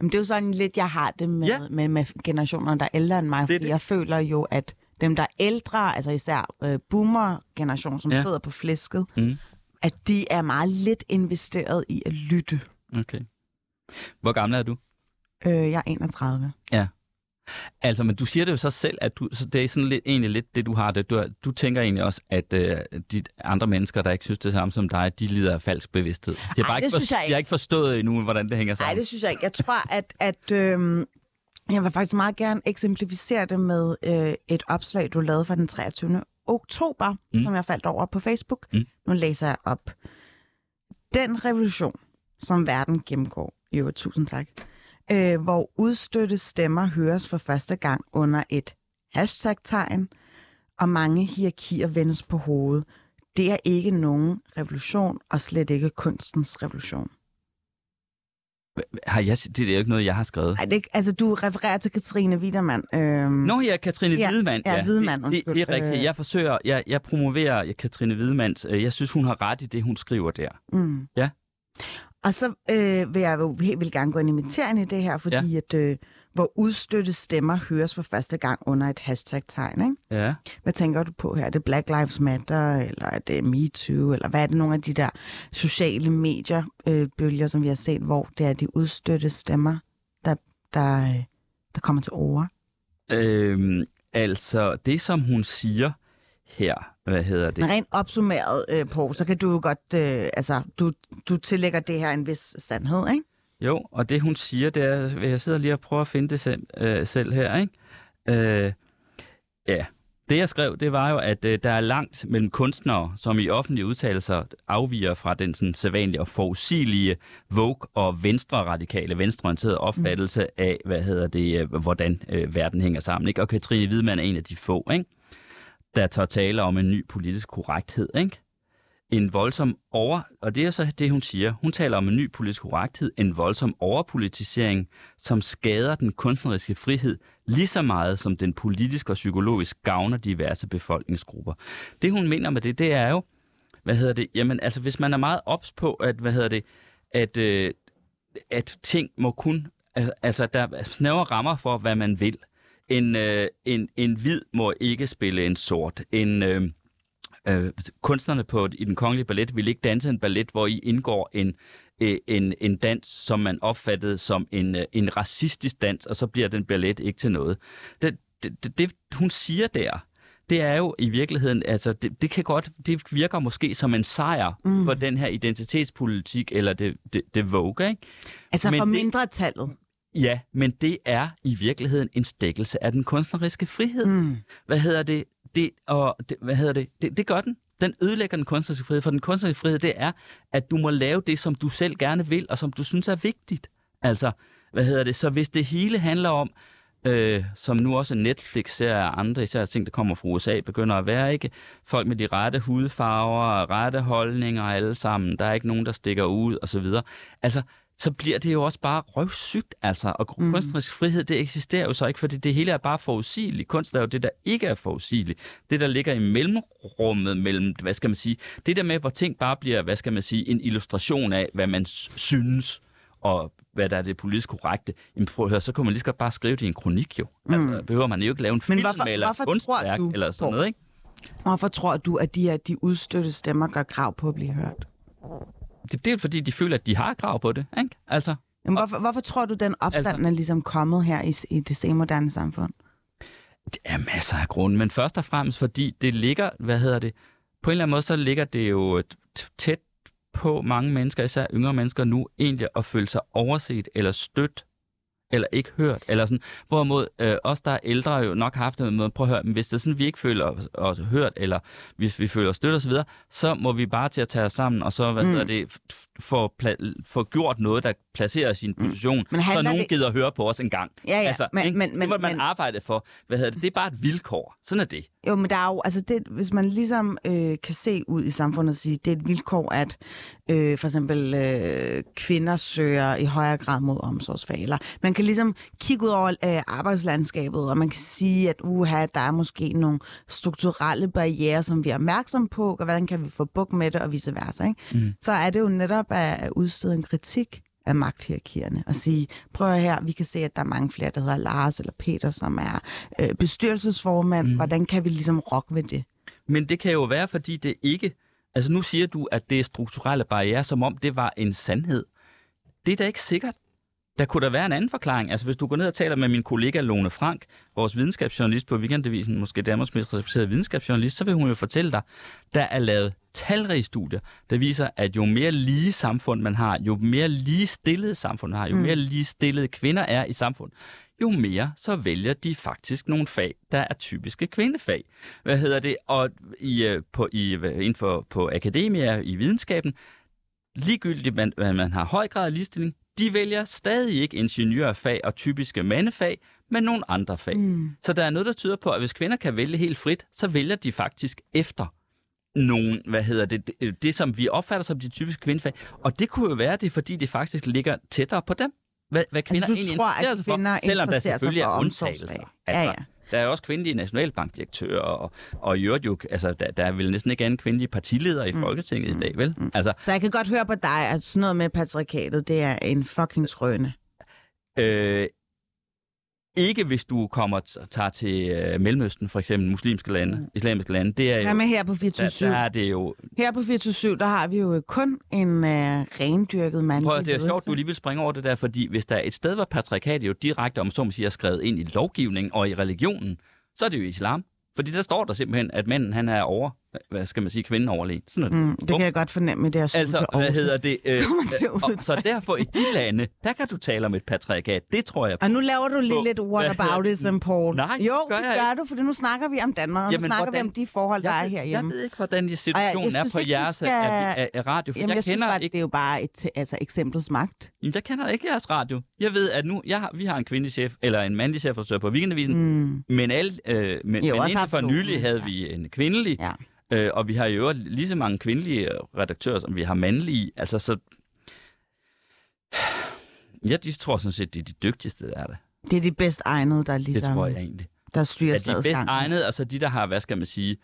B: Men det er jo sådan lidt, jeg har det med,
C: Ja.
B: ja. med, med generationerne, der er ældre end mig.
C: Det
B: Fordi
C: det.
B: jeg føler jo, at dem, der er ældre, altså især øh, boomer-generation, som
C: Ja.
B: ja. sidder på flæsket,
C: Mm.
B: at de er meget lidt investeret i at lytte.
C: okay. Hvor gammel er du?
B: Øh, jeg er 31.
C: Altså, men du siger det jo så selv, at du, så det er sådan lidt, egentlig lidt det, du har det. Du, du tænker egentlig også, at øh, de andre mennesker, der ikke synes det samme som dig, de lider af falsk bevidsthed. Jeg har,
B: Ej,
C: bare ikke,
B: synes jeg
C: jeg har ikke forstået endnu, hvordan det hænger
B: Nej,
C: sammen.
B: det synes jeg ikke. Jeg tror, at, at øh, jeg vil faktisk meget gerne eksemplificere det med øh, et opslag, du lavede fra den 23. oktober,
C: Mm.
B: som jeg faldt over på Facebook.
C: Mm.
B: Nu læser jeg op. Den revolution, som verden gennemgår, øvrigt tusind tak, øh, hvor udstøtte stemmer høres for første gang under et hashtag-tegn, og mange hierarkier vendes på hovedet. det er ikke nogen revolution, og slet ikke kunstens revolution.
C: Har jeg, det er jo ikke noget, jeg har skrevet.
B: Ej, det, altså, du refererer til Katrine Widermann. Øhm,
C: Nå ja, Katrine
B: Ja,
C: Hvidemann.
B: ja, Hvidemann,
C: det, det, det
B: undskyld.
C: er rigtigt.
B: Øh.
C: Jeg forsøger, jeg, jeg promoverer Katrine Hvidemanns. øh, Jeg synes, hun har ret i det, hun skriver der.
B: Mm.
C: Ja.
B: Og så øh, vil jeg jo helt vildt gerne gå ind i materien i det her, fordi ja. at, øh, hvor udstøtte stemmer høres for første gang under et hashtag-tegn. Ikke?
C: Ja.
B: Hvad tænker du på her? Er det Black Lives Matter, eller er det MeToo, eller hvad er det nogle af de der sociale medier, øh, som vi har set, hvor det er de udstøtte stemmer, der, der, øh, der kommer til over?
C: Øhm, altså, det som hun siger her, hvad hedder det?
B: Men rent opsummeret øh, på, så kan du jo godt, øh, altså, du, du tillægger det her en vis sandhed, ikke?
C: Jo, og det hun siger, det er, jeg sidder lige og prøver at finde det selv, øh, selv her, ikke? Øh, ja, det jeg skrev, det var jo, at øh, der er langt mellem kunstnere, som i offentlige udtalelser afviger fra den sådan, sædvanlige og forudsigelige Vogue og venstre-radikale, venstreorienterede opfattelse mm. af, hvad hedder det, øh, hvordan øh, verden hænger sammen. Ikke? Og Katrine Hvidmann er en af de få, ikke? Der tager tale om en ny politisk korrekthed. Ikke? en voldsom over, og det er så det, hun siger. Hun taler om en ny politisk korrekthed, en voldsom overpolitisering, som skader den kunstneriske frihed lige så meget, som den politisk og psykologisk gavner diverse befolkningsgrupper. Det, hun mener med det, det er jo, hvad hedder det, jamen altså, hvis man er meget ops på, at, hvad hedder det, at, øh, at ting må kun, altså, der er snævre rammer for, hvad man vil. En, øh, en, en hvid må ikke spille en sort. En, øh, øh, kunstnerne på, i den kongelige ballet ville ikke danse en ballet, hvor I indgår en, øh, en, en dans, som man opfattede som en, øh, en racistisk dans, og så bliver den ballet ikke til noget. Det, det, det, hun siger der, det er jo i virkeligheden, altså det, det kan godt, det virker måske som en sejr mm. for den her identitetspolitik, eller det, det, det Vogue, ikke?
B: Altså
C: Men
B: for mindretallet.
C: Ja, men det er i virkeligheden en stækkelse af den kunstneriske frihed.
B: Mm.
C: Hvad hedder det? det, og det hvad hedder det? det? Det gør den. Den ødelægger den kunstneriske frihed, for den kunstneriske frihed, det er, at du må lave det, som du selv gerne vil, og som du synes er vigtigt. Altså, hvad hedder det? Så hvis det hele handler om, øh, som nu også Netflix ser og andre især ting, der kommer fra USA, begynder at være, ikke? Folk med de rette hudfarver, rette holdninger alle sammen, der er ikke nogen, der stikker ud, og så videre. Altså, så bliver det jo også bare røvsygt, altså. Og mm. kunstnerisk frihed, det eksisterer jo så ikke, fordi det hele er bare forudsigeligt. Kunst er jo det, der ikke er forudsigeligt. Det, der ligger i mellemrummet mellem, hvad skal man sige, det der med, hvor ting bare bliver, hvad skal man sige, en illustration af, hvad man synes, og hvad der er det politisk korrekte. Jamen prøv at høre, så kunne man lige så godt bare skrive det i en kronik jo. Altså, behøver man jo ikke lave en film
B: hvorfor-
C: eller
B: hvorfor
C: kunstværk
B: du
C: eller sådan noget, ikke?
B: Hvorfor tror du, at de her de udstøtte stemmer gør krav på at blive hørt?
C: Det, det er fordi, de føler, at de har krav på det, ikke? Altså,
B: Jamen, hvorfor, hvorfor tror du, den opstand
C: Altså-
B: er ligesom kommet her i, i det senmoderne samfund?
C: Det er masser af grunde, men først og fremmest fordi det ligger, hvad hedder det, på en eller anden måde så ligger det jo tæt på mange mennesker, især yngre mennesker nu, egentlig at føle sig overset eller stødt eller ikke hørt, eller sådan. Hvorimod øh, os, der er ældre, jo nok har haft noget med, prøv at høre, men hvis det er sådan, vi ikke føler os, os hørt, eller hvis vi føler os stødt osv., så må vi bare til at tage os sammen, og så, hvad mm. hedder det, få, pla- få gjort noget, der placerer os i en position,
B: Men
C: så nogen
B: det-
C: gider høre på os en gang.
B: Ja, ja,
C: altså,
B: men-
C: ikke?
B: men-
C: det
B: men-
C: må man
B: men-
C: arbejde for. Hvad hedder det? Det er bare et vilkår. Sådan er det.
B: Jo, men der er jo, altså det, hvis man ligesom øh, kan se ud i samfundet og sige, det er et vilkår, at øh, for eksempel øh, kvinder søger i højere grad mod omsorgsfag. Eller man kan ligesom kigge ud over øh, arbejdslandskabet, og man kan sige, at uha, der er måske nogle strukturelle barriere, som vi er opmærksom på, og hvordan kan vi få buk med det, og vice versa. Ikke? Mm. Så er det jo netop at, at udstede en kritik af magthierarkierne og sige, prøv her, vi kan se, at der er mange flere, der hedder Lars eller Peter, som er øh, bestyrelsesformand. Mm. Hvordan kan vi ligesom rokke ved det?
C: Men det kan jo være, fordi det ikke... Altså nu siger du, at det er strukturelle barriere, som om det var en sandhed. Det er da ikke sikkert. Der kunne der være en anden forklaring. Altså hvis du går ned og taler med min kollega Lone Frank, vores videnskabsjournalist på Weekendavisen, måske Danmarks mest respekterede videnskabsjournalist, så vil hun jo fortælle dig, der er lavet talrige studier, der viser, at jo mere lige samfund man har, jo mere lige stillede samfund man har, jo mere lige stillede kvinder er i samfund, jo mere så vælger de faktisk nogle fag, der er typiske kvindefag. Hvad hedder det? Og i, øh, på, i, inden for, på akademia i videnskaben, ligegyldigt man, man har høj grad af ligestilling, de vælger stadig ikke ingeniørfag og typiske mandefag, men nogle andre fag. Mm. Så der er noget, der tyder på, at hvis kvinder kan vælge helt frit, så vælger de faktisk efter nogen, hvad hedder det, det, det, som vi opfatter som de typiske kvindefag. Og det kunne jo være, det fordi det faktisk ligger tættere på dem. Hvad, hvad kvinder
B: Altså,
C: egentlig
B: tror,
C: interesserer sig for, selvom der selvfølgelig er undtagelser.
B: Ja, ja.
C: Der er også kvindelige nationalbankdirektører, og, og i øvrigt jo, altså, der, der er vel næsten ikke anden kvindelige partiledere i
B: Mm.
C: Folketinget i dag, vel? Altså,
B: Så jeg kan godt høre på dig, at sådan noget med patriarkatet, det er en fucking skrøne.
C: øh, ikke hvis du kommer t- tager til øh, Mellemøsten, for eksempel muslimske lande, islamiske lande. Det er jo,
B: med her på
C: der,
B: 24
C: der er det jo...
B: Her på 24 der har vi jo kun en øh, rendyrket mandlig
C: Prøv, det er sjovt, du lige vil springe over det der, fordi hvis der er et sted, hvor patriarkatet jo direkte, om så må sige, er skrevet ind i lovgivningen og i religionen, så er det jo islam. Fordi der står der simpelthen, at manden han er over, hvad skal man sige, kvinden overlegen. Sådan er det.
B: Mm, det kan jeg godt fornemme i det her
C: Altså, hvad hedder det? Øh, øh, og, så derfor i de lande, der kan du tale om et patriarkat. Det tror jeg på.
B: Og nu laver du lige lidt whataboutism, Paul.
C: Nej,
B: jo,
C: gør
B: det
C: jeg
B: gør
C: ikke.
B: du, for nu snakker vi om Danmark, og nu
C: Jamen,
B: snakker
C: hvordan-
B: vi om de forhold, der
C: jeg,
B: er herhjemme.
C: jeg ved ikke, hvordan situationen
B: jeg
C: er
B: synes
C: på
B: ikke,
C: jeres
B: skal-
C: af, af, radio,
B: Jamen,
C: jeg,
B: jeg, synes
C: ikke,
B: det er jo bare et, altså, eksemplets magt.
C: Jamen, jeg kender ikke jeres radio. Jeg ved, at nu jeg har, vi har en kvindelig chef, eller en mandlig chefredaktør på Weekendavisen,
B: Mm.
C: men, alle, øh, men,
B: Jo,
C: men
B: også
C: indtil for nylig havde vi en kvindelig,
B: Ja.
C: Øh, og vi har jo lige så mange kvindelige redaktører, som vi har mandlige. Altså, så... Jeg de tror sådan set, det er de dygtigste, der er det.
B: Det er de bedst egnede, der ligesom,
C: Det tror jeg egentlig.
B: der styrer
C: At de er bedst egnede, og så de, der har, hvad skal man sige,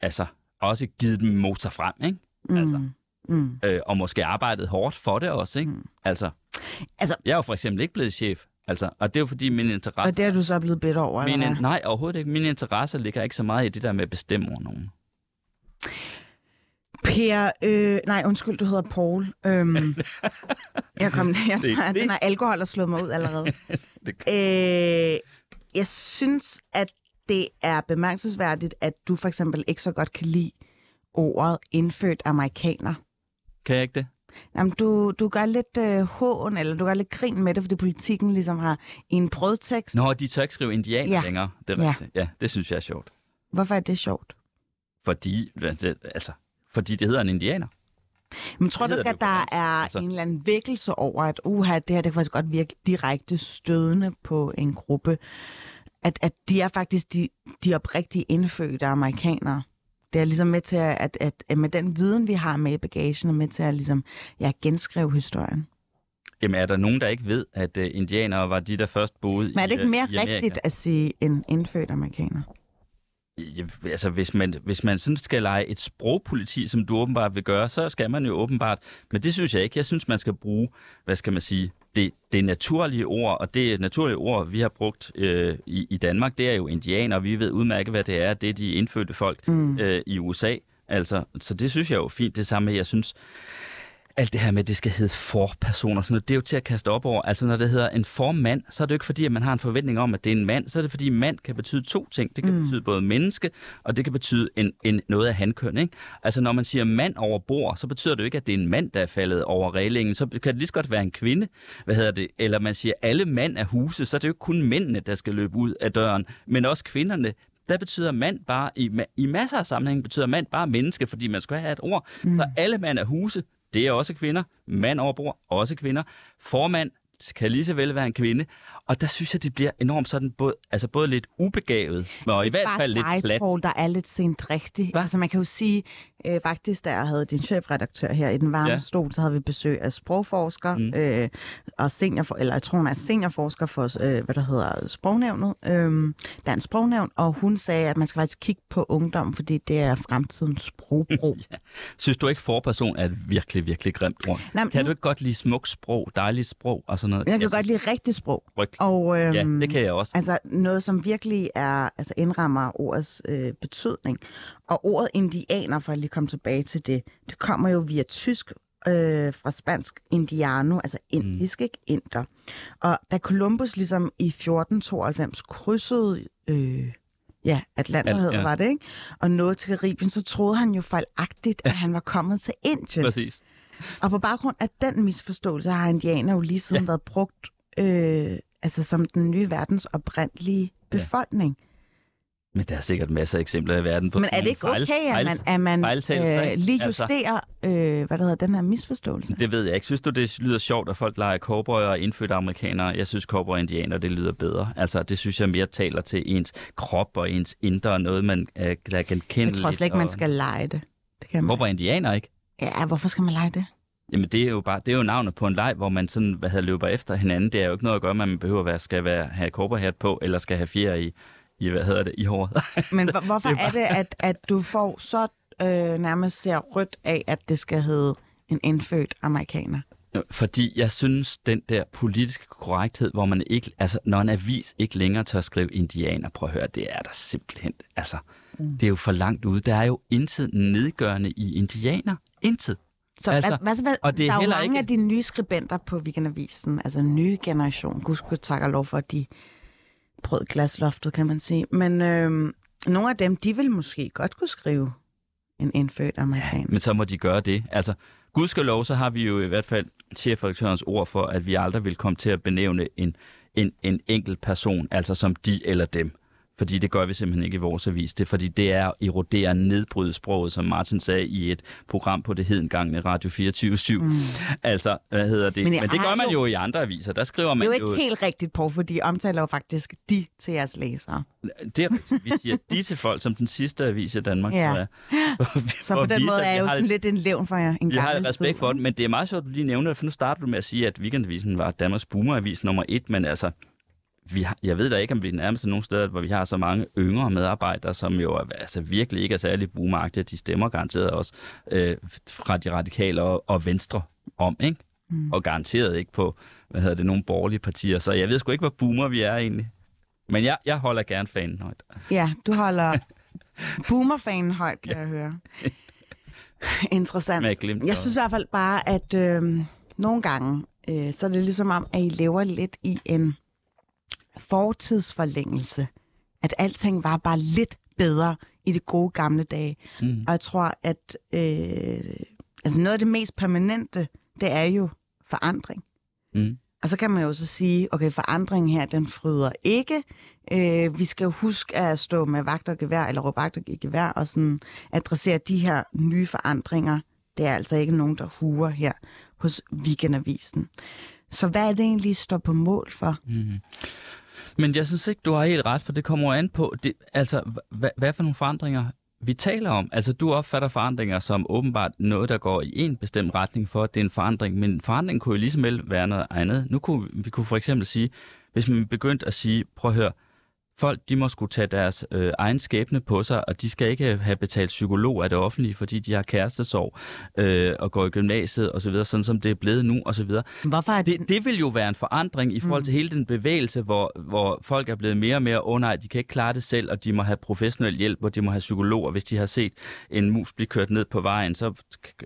C: altså også givet dem motor frem, ikke? altså.
B: Mm. Mm.
C: Øh, og måske arbejdet hårdt for det også, ikke?
B: Mm.
C: Altså,
B: Altså-
C: jeg er jo for eksempel ikke blevet chef, altså, og det er jo fordi min interesse...
B: Og det er du så blevet bedt over,
C: Min,
B: eller hvad?
C: nej, overhovedet ikke. Min interesse ligger ikke så meget i det der med at bestemme over nogen.
B: Per, øh, nej, undskyld, du hedder Paul. Øhm, jeg kom, jeg
C: Det-
B: tror, at
C: det-
B: den har alkohol har slået mig ud allerede. Øh, jeg synes, at det er bemærkelsesværdigt, at du for eksempel ikke så godt kan lide ordet indfødt amerikaner.
C: Kan jeg ikke det?
B: Jamen, du, du gør lidt øh, hån, eller du gør lidt grin med det, fordi politikken ligesom har en brødtekst.
C: Nå, de tør ikke skrive indianer
B: Ja.
C: ja. længere. Det er
B: Ja.
C: rigtigt. Ja, det synes jeg er sjovt.
B: Hvorfor er det sjovt?
C: Fordi, altså, fordi det hedder en indianer.
B: Men tror du ikke, at der er
C: altså.
B: en eller anden vækkelse over, at uha, det her det kan faktisk godt virke direkte stødende på en gruppe? At, at de er faktisk de, de oprigtige indfødte amerikanere. Det er ligesom med til at, at, at, med den viden, vi har med i bagagen, er med til at ligesom, ja, genskrive historien.
C: Jamen, er der nogen, der ikke ved, at uh, indianere var de, der først boede
B: Men er det
C: i,
B: ikke mere
C: øh, i Amerika?
B: rigtigt at sige en indfødt amerikaner?
C: Altså, hvis man, hvis man sådan skal lege et sprogpoliti, som du åbenbart vil gøre, så skal man jo åbenbart. Men det synes jeg ikke. Jeg synes, man skal bruge, hvad skal man sige, det, det naturlige ord, og det naturlige ord, vi har brugt øh, i, i Danmark, det er jo indianer, og vi ved udmærket, hvad det er. Det er de indfødte folk mm. øh, i USA. Altså, så det synes jeg er jo fint. Det samme, jeg synes, alt det her med, at det skal hedde forperson og sådan noget, det er jo til at kaste op over. Altså når det hedder en formand, så er det jo ikke fordi, at man har en forventning om, at det er en mand. Så er det fordi, mand kan betyde to ting. Det kan mm. betyde både menneske, og det kan betyde en, en, noget af handkøn. Ikke? Altså når man siger mand over bord, så betyder det jo ikke, at det er en mand, der er faldet over reglingen. Så kan det lige så godt være en kvinde. Hvad hedder det? Eller man siger, alle mand er huse, så er det jo ikke kun mændene, der skal løbe ud af døren, men også kvinderne. Der betyder mand bare, i, i masser af sammenhæng betyder mand bare menneske, fordi man skal have et ord. Mm. Så alle mand er huse, det er også kvinder. Mand over bord, også kvinder. Formand kan lige så vel være en kvinde. Og der synes jeg, det bliver enormt sådan, både, altså både lidt ubegavet, og i hvert fald lidt
B: dig,
C: plat.
B: Paul, der er lidt sent rigtig.
C: Hva?
B: Altså man kan jo sige, øh, faktisk da jeg havde din chefredaktør her i den varme
C: Ja.
B: ja. stol, så havde vi besøg af sprogforsker, mm. øh, og senior, eller jeg tror hun er seniorforsker for, øh, hvad der hedder, sprognævnet, øh, dansk sprognævn, og hun sagde, at man skal faktisk kigge på ungdom, fordi det er fremtidens sprogbrug.
C: Synes du ikke, forperson er et virkelig, virkelig grimt ord?
B: Nej,
C: kan
B: nu-
C: du ikke godt lide smukt sprog, dejligt sprog og sådan noget?
B: Jeg kan
C: synes,
B: godt lide rigtig sprog.
C: Rygt.
B: Og, øhm,
C: Ja, det kan jeg også.
B: Altså noget, som virkelig er, altså indrammer ordets øh, betydning. Og ordet indianer, for at lige komme tilbage til det, det kommer jo via tysk øh, fra spansk indiano, altså indisk, mm. ikke inder. Og da Columbus ligesom i 1492 krydsede øh, ja, Atlanterhavet,
C: ja.
B: var det, ikke? Og nåede til Karibien, så troede han jo fejlagtigt, at han var kommet til Indien.
C: Præcis.
B: Og på baggrund af den misforståelse har indianer jo lige siden ja. været brugt øh, altså som den nye verdens oprindelige befolkning.
C: Men der er sikkert masser af eksempler i verden på
B: Men er det ikke
C: fejl-
B: okay, at man, at man øh, lige
C: Altså-
B: justerer, øh, hvad der hedder, den her misforståelse?
C: Det ved jeg ikke. Synes du, det lyder sjovt, at folk leger cowboy og indfødte amerikanere? Jeg synes, cowboy og indianer, det lyder bedre. Altså, det synes jeg mere taler til ens krop og ens indre, noget, man øh, der er genkendeligt.
B: Jeg tror slet ikke, man
C: og-
B: skal lege det. det kan man.
C: Og indianer, ikke?
B: Ja, hvorfor skal man lege det?
C: Jamen, det er jo bare, det er jo navnet på en leg, hvor man sådan, hvad hedder, løber efter hinanden. Det er jo ikke noget at gøre med, at man behøver at være, skal være, have cowboyhat på, eller skal have fjer i, i, hvad hedder det, i håret.
B: Men hvor- hvorfor
C: Det er
B: er det, at, at du får så øh, nærmest ser rødt af, at det skal hedde en indfødt amerikaner?
C: Fordi jeg synes, den der politiske korrekthed, hvor man ikke, altså når en avis ikke længere tør skrive indianer, prøv at høre, det er der simpelthen, altså, mm. det er jo for langt ude. Der er jo intet nedgørende i indianer. Intet.
B: Så
C: Altså,
B: altså, hvad, hvad,
C: og det er
B: der er jo mange
C: ikke-
B: af de nye skribenter på Weekendavisen, altså en nye generation, gud tak og lov for, at de brød glasloftet, kan man sige. Men øh, nogle af dem, de vil måske godt kunne skrive en indfødt amerikaner.
C: Men så må de gøre det. Altså, gudskelov, så har vi jo i hvert fald chefredaktørens ord for, at vi aldrig vil komme til at benævne en, en, en enkelt person, altså som de eller dem. Fordi det gør vi simpelthen ikke i vores avis. Det er fordi, det er at erodere nedbryde sproget, som Martin sagde i et program på det hedengangne Radio 24 mm. Altså, hvad hedder det?
B: Men
C: Men,
B: jeg
C: det gør man
B: jo-
C: jo i andre aviser. Der skriver
B: Det
C: man
B: er jo
C: jo...
B: ikke helt rigtigt på, for de omtaler jo faktisk de til jeres læsere.
C: Det er. Vi siger de til folk, som den sidste avis i Danmark.
B: Ja.
C: jeg.
B: Så på den måde er jeg jo sådan lidt en levn for jer. En
C: Vi har respekt
B: tid.
C: for det, men det er meget sjovt, at du lige nævner det, for nu starter du med at sige, at Weekendavisen var Danmarks boomeravis nummer et, men altså, vi har, jeg ved da ikke, om vi er nærmest nogle steder, hvor vi har så mange yngre medarbejdere, som jo er, altså, virkelig ikke er særlig boomeragtige. De stemmer garanteret også øh, fra de radikale og, og venstre om, ikke? Mm. Og garanteret ikke på, hvad hedder det, nogle borgerlige partier. Så jeg ved sgu ikke, hvor boomer vi er egentlig. Men jeg, jeg holder gerne fanen højt.
B: Ja, du holder boomerfanen højt, kan jeg høre. Interessant.
C: Glimt
B: Jeg synes i hvert fald bare, at øh, nogle gange, øh, så er det ligesom om, at I lever lidt i en fortidsforlængelse. At alting var bare lidt bedre i de gode gamle dage. Mm. Og jeg tror, at øh, altså noget af det mest permanente, det er jo forandring.
C: Mm.
B: Og så kan man jo så sige, okay, forandringen her, den fryder ikke. Øh, vi skal jo huske at stå med vagt og gevær, eller råbe vagt og gevær, og sådan adressere de her nye forandringer. Det er altså ikke nogen, der huer her hos Weekendavisen. Så hvad er det egentlig, I står på mål for?
C: Mm. Men jeg synes ikke, du har helt ret, for det kommer an på, det, altså, hvad, hvad for nogle forandringer vi taler om. Altså, du opfatter forandringer som åbenbart noget, der går i en bestemt retning for, at det er en forandring. Men en forandring kunne jo lige så vel være noget andet. Nu kunne vi kunne for eksempel sige, hvis man begyndte at sige, prøv at høre, folk de må skulle tage deres øh, egen skæbne på sig, og de skal ikke have betalt psykolog af det offentlige, fordi de har kærestesorg øh, og går i gymnasiet osv., sådan som det er blevet nu osv.
B: Hvorfor er det...
C: Det, det vil jo være en forandring i forhold til hele den bevægelse, hvor, hvor folk er blevet mere og mere under, at de kan ikke klare det selv, og de må have professionel hjælp, og de må have psykologer. Hvis de har set en mus blive kørt ned på vejen, så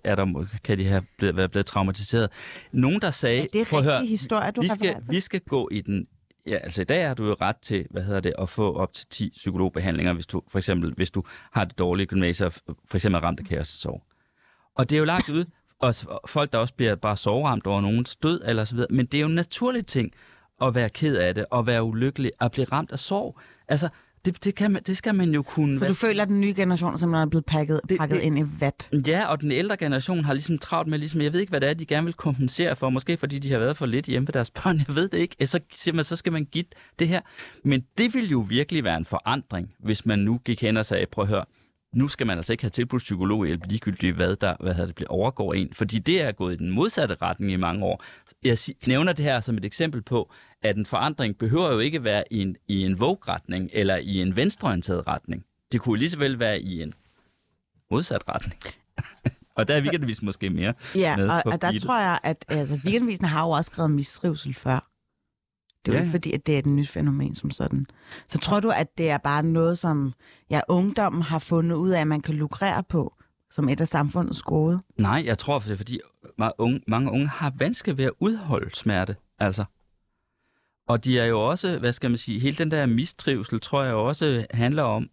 C: er der, kan de have blevet, være blevet traumatiseret. Nogen, der sagde...
B: Er det
C: "Prøv at høre,
B: rigtige historier, du
C: vi skal, vi skal gå i den... Ja, altså i dag har du jo ret til, hvad hedder det, at få op til 10 psykologbehandlinger, hvis du for eksempel, hvis du har det dårlige gymnasier, for eksempel er ramt af kærestesorg. Og det er jo lagt ud, og folk, der også bliver bare sovramt over nogens død eller så videre. Men det er jo en naturlig ting at være ked af det, og være ulykkelig, at blive ramt af sorg. Altså, det, det, kan man, det skal man jo kunne...
B: Så du føler, at den nye generation simpelthen er blevet pakket,
C: Det-
B: pakket
C: det-
B: ind i vat?
C: Ja, og den ældre generation har ligesom travlt med, ligesom, jeg ved ikke, hvad det er, de gerne vil kompensere for. Måske fordi de har været for lidt hjemme ved deres børn. Jeg ved det ikke. Så siger man, så skal man give det her. Men det vil jo virkelig være en forandring, hvis man nu gik hen og sagde, prøv at høre, nu skal man altså ikke have tilbudt psykologhjælp ligegyldigt, hvad der hvad det, bliver overgår en. Fordi det er gået i den modsatte retning i mange år. Jeg nævner det her som et eksempel på, at en forandring behøver jo ikke være i en, i en vogue-retning eller i en venstreorienteret retning. Det kunne lige så vel være i en modsat retning. og der er weekendvis måske mere
B: Ja,
C: med
B: og, og der tror jeg, at altså, weekendavisen har jo også skrevet mistrivsel før. Det er jo
C: Ja,
B: ikke fordi, at det er et nyt fænomen som sådan. Så tror du, at det er bare noget, som ja, ungdommen har fundet ud af, at man kan lukrere på, som et af samfundets gode?
C: Nej, jeg tror, det er fordi mange unge, mange unge har vanskeligt ved at udholde smerte. Altså. Og de er jo også, hvad skal man sige, hele den der mistrivsel, tror jeg også handler om,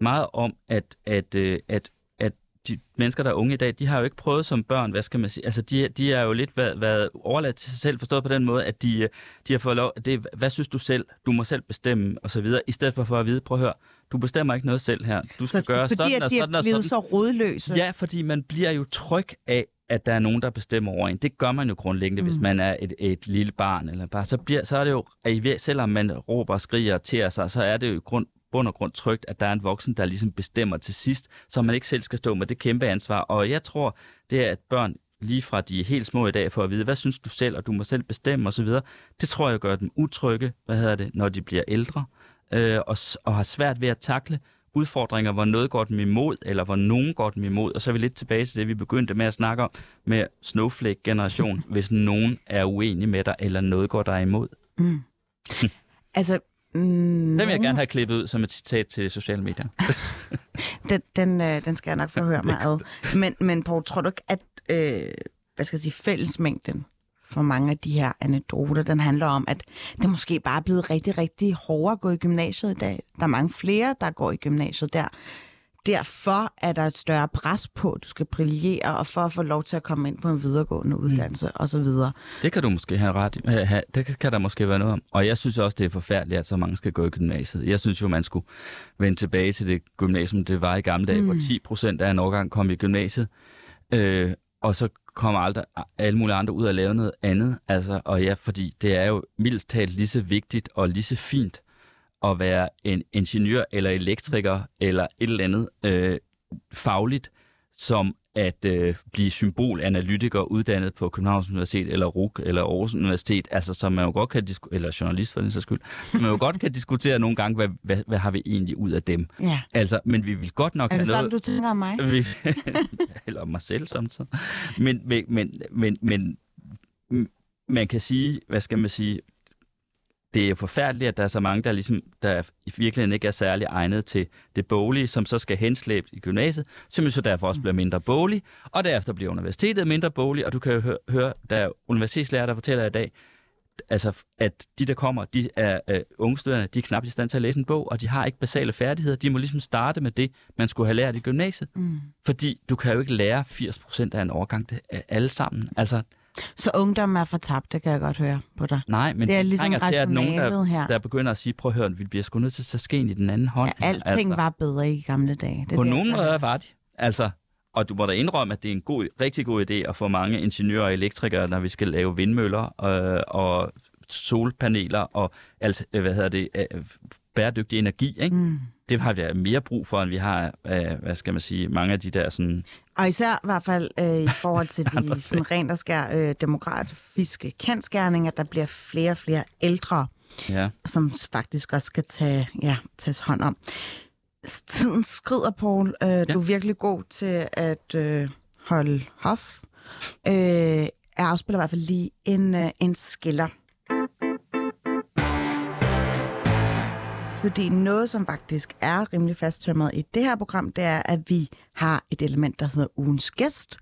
C: meget om, at, at, øh, at, at de mennesker, der er unge i dag, de har jo ikke prøvet som børn, hvad skal man sige, altså de, de er jo lidt været, været overladt til sig selv, forstået på den måde, at de, de har fået lov, det, hvad synes du selv, du må selv bestemme, og så videre, i stedet for, for at vide, prøv at høre, du bestemmer ikke noget selv her, du skal
B: Så,
C: gøre
B: fordi
C: sådan og
B: de er
C: sådan og
B: blevet
C: sådan.
B: så rodløse.
C: Ja, fordi man bliver jo tryg af, at der er nogen, der bestemmer over en. Det gør man jo grundlæggende, mm. hvis man er et, et lille barn. Eller bare, så, bliver, så er det jo, at selvom man råber og skriger og tærer sig, så er det jo grund, bund og grund trygt, at der er en voksen, der ligesom bestemmer til sidst, så man ikke selv skal stå med det kæmpe ansvar. Og jeg tror, det er, at børn lige fra de er helt små i dag, for at vide, hvad synes du selv, og du må selv bestemme osv., det tror jeg gør dem utrygge, hvad hedder det, når de bliver ældre, øh, og, og har svært ved at takle udfordringer, hvor noget går dem imod, eller hvor nogen går dem imod. Og så er vi lidt tilbage til det, vi begyndte med at snakke om med Snowflake-generation, hvis nogen er uenig med dig, eller noget går dig imod.
B: Altså, mm,
C: Den vil jeg gerne have klippet ud som et citat til sociale medier.
B: den, den, øh, den skal jeg nok få høre mig ad. Men, men Poul, tror du ikke, at øh, hvad skal jeg sige, fællesmængden for mange af de her anekdoter, den handler om, at det måske bare er blevet rigtig, rigtig hårdere at gå i gymnasiet i dag. Der er mange flere, der går i gymnasiet der. Derfor er der et større pres på, at du skal brillere, og for at få lov til at komme ind på en videregående uddannelse mm. osv.
C: Det kan du måske have ret i. Ha- ha- Det kan- kan der måske være noget om. Og jeg synes også, det er forfærdeligt, at så mange skal gå i gymnasiet. Jeg synes jo, man skulle vende tilbage til det gymnasium, det var i gamle dage, mm. hvor 10 procent af en årgang kom i gymnasiet. Øh, og så kommer aldrig alle mulige andre ud og lave noget andet. Altså, og ja, fordi det er jo mildest talt lige så vigtigt og lige så fint at være en ingeniør eller elektriker eller et eller andet øh, fagligt, som at øh, blive symbolanalytiker uddannet på Københavns Universitet eller RUK eller Aarhus Universitet, altså som man jo godt kan disku- eller journalist for den sags skyld, man jo godt kan diskutere nogle gange, hvad, hvad, hvad har vi egentlig ud af dem.
B: Ja.
C: Altså, men vi vil godt nok
B: Er det
C: have
B: sådan,
C: noget...
B: du tænker om mig?
C: Vi, eller om mig selv samtidig. Men, men, men, men, men man kan sige, hvad skal man sige, det er jo forfærdeligt, at der er så mange, der, ligesom, der i virkeligheden ikke er særlig egnet til det boglige, som så skal henslæbes i gymnasiet, som så derfor også bliver mindre boglig, og derefter bliver universitetet mindre boglig, og du kan jo høre, høre der er universitetslærer, der fortæller i dag, altså, at de, der kommer, de er øh, unge studerende, de er knap i stand til at læse en bog, og de har ikke basale færdigheder. De må ligesom starte med det, man skulle have lært i gymnasiet. Mm. Fordi du kan jo ikke lære 80 procent af en årgang det, er alle sammen. Altså,
B: Så ungdom er fortabt, det kan jeg godt høre på dig.
C: nej, men
B: Det er
C: det
B: ligesom
C: trænger til, at nogen, der,
B: her.
C: der begynder at sige, prøv at høre, vi bliver sgu nødt til at tage skeen i den anden hånd.
B: Ja,
C: her."
B: alting var bedre i gamle dage. Det er
C: På
B: det,
C: nogle
B: jeg-
C: måder var de. Altså, og du må da indrømme, at det er en god, rigtig god idé at få mange ingeniører og elektrikere, når vi skal lave vindmøller øh, og solpaneler og alt, øh, hvad hedder det, øh, bæredygtig energi. Ikke? Mm. Det har vi mere brug for, end vi har, øh, hvad skal man sige, mange af de der sådan...
B: Og især i hvert fald øh, i forhold til de sådan rent og skær øh, demografiske kendskærninger, der bliver flere og flere ældre,
C: Ja.
B: som faktisk også skal tage, ja, tages hånd om. Tiden skrider, Paul. Øh, ja. Du er virkelig god til at øh, holde hof. Øh, jeg afspiller i hvert fald lige en, øh, en skiller. Fordi noget, som faktisk er rimelig fasttømret i det her program, det er, at vi har et element, der hedder ugens gæst.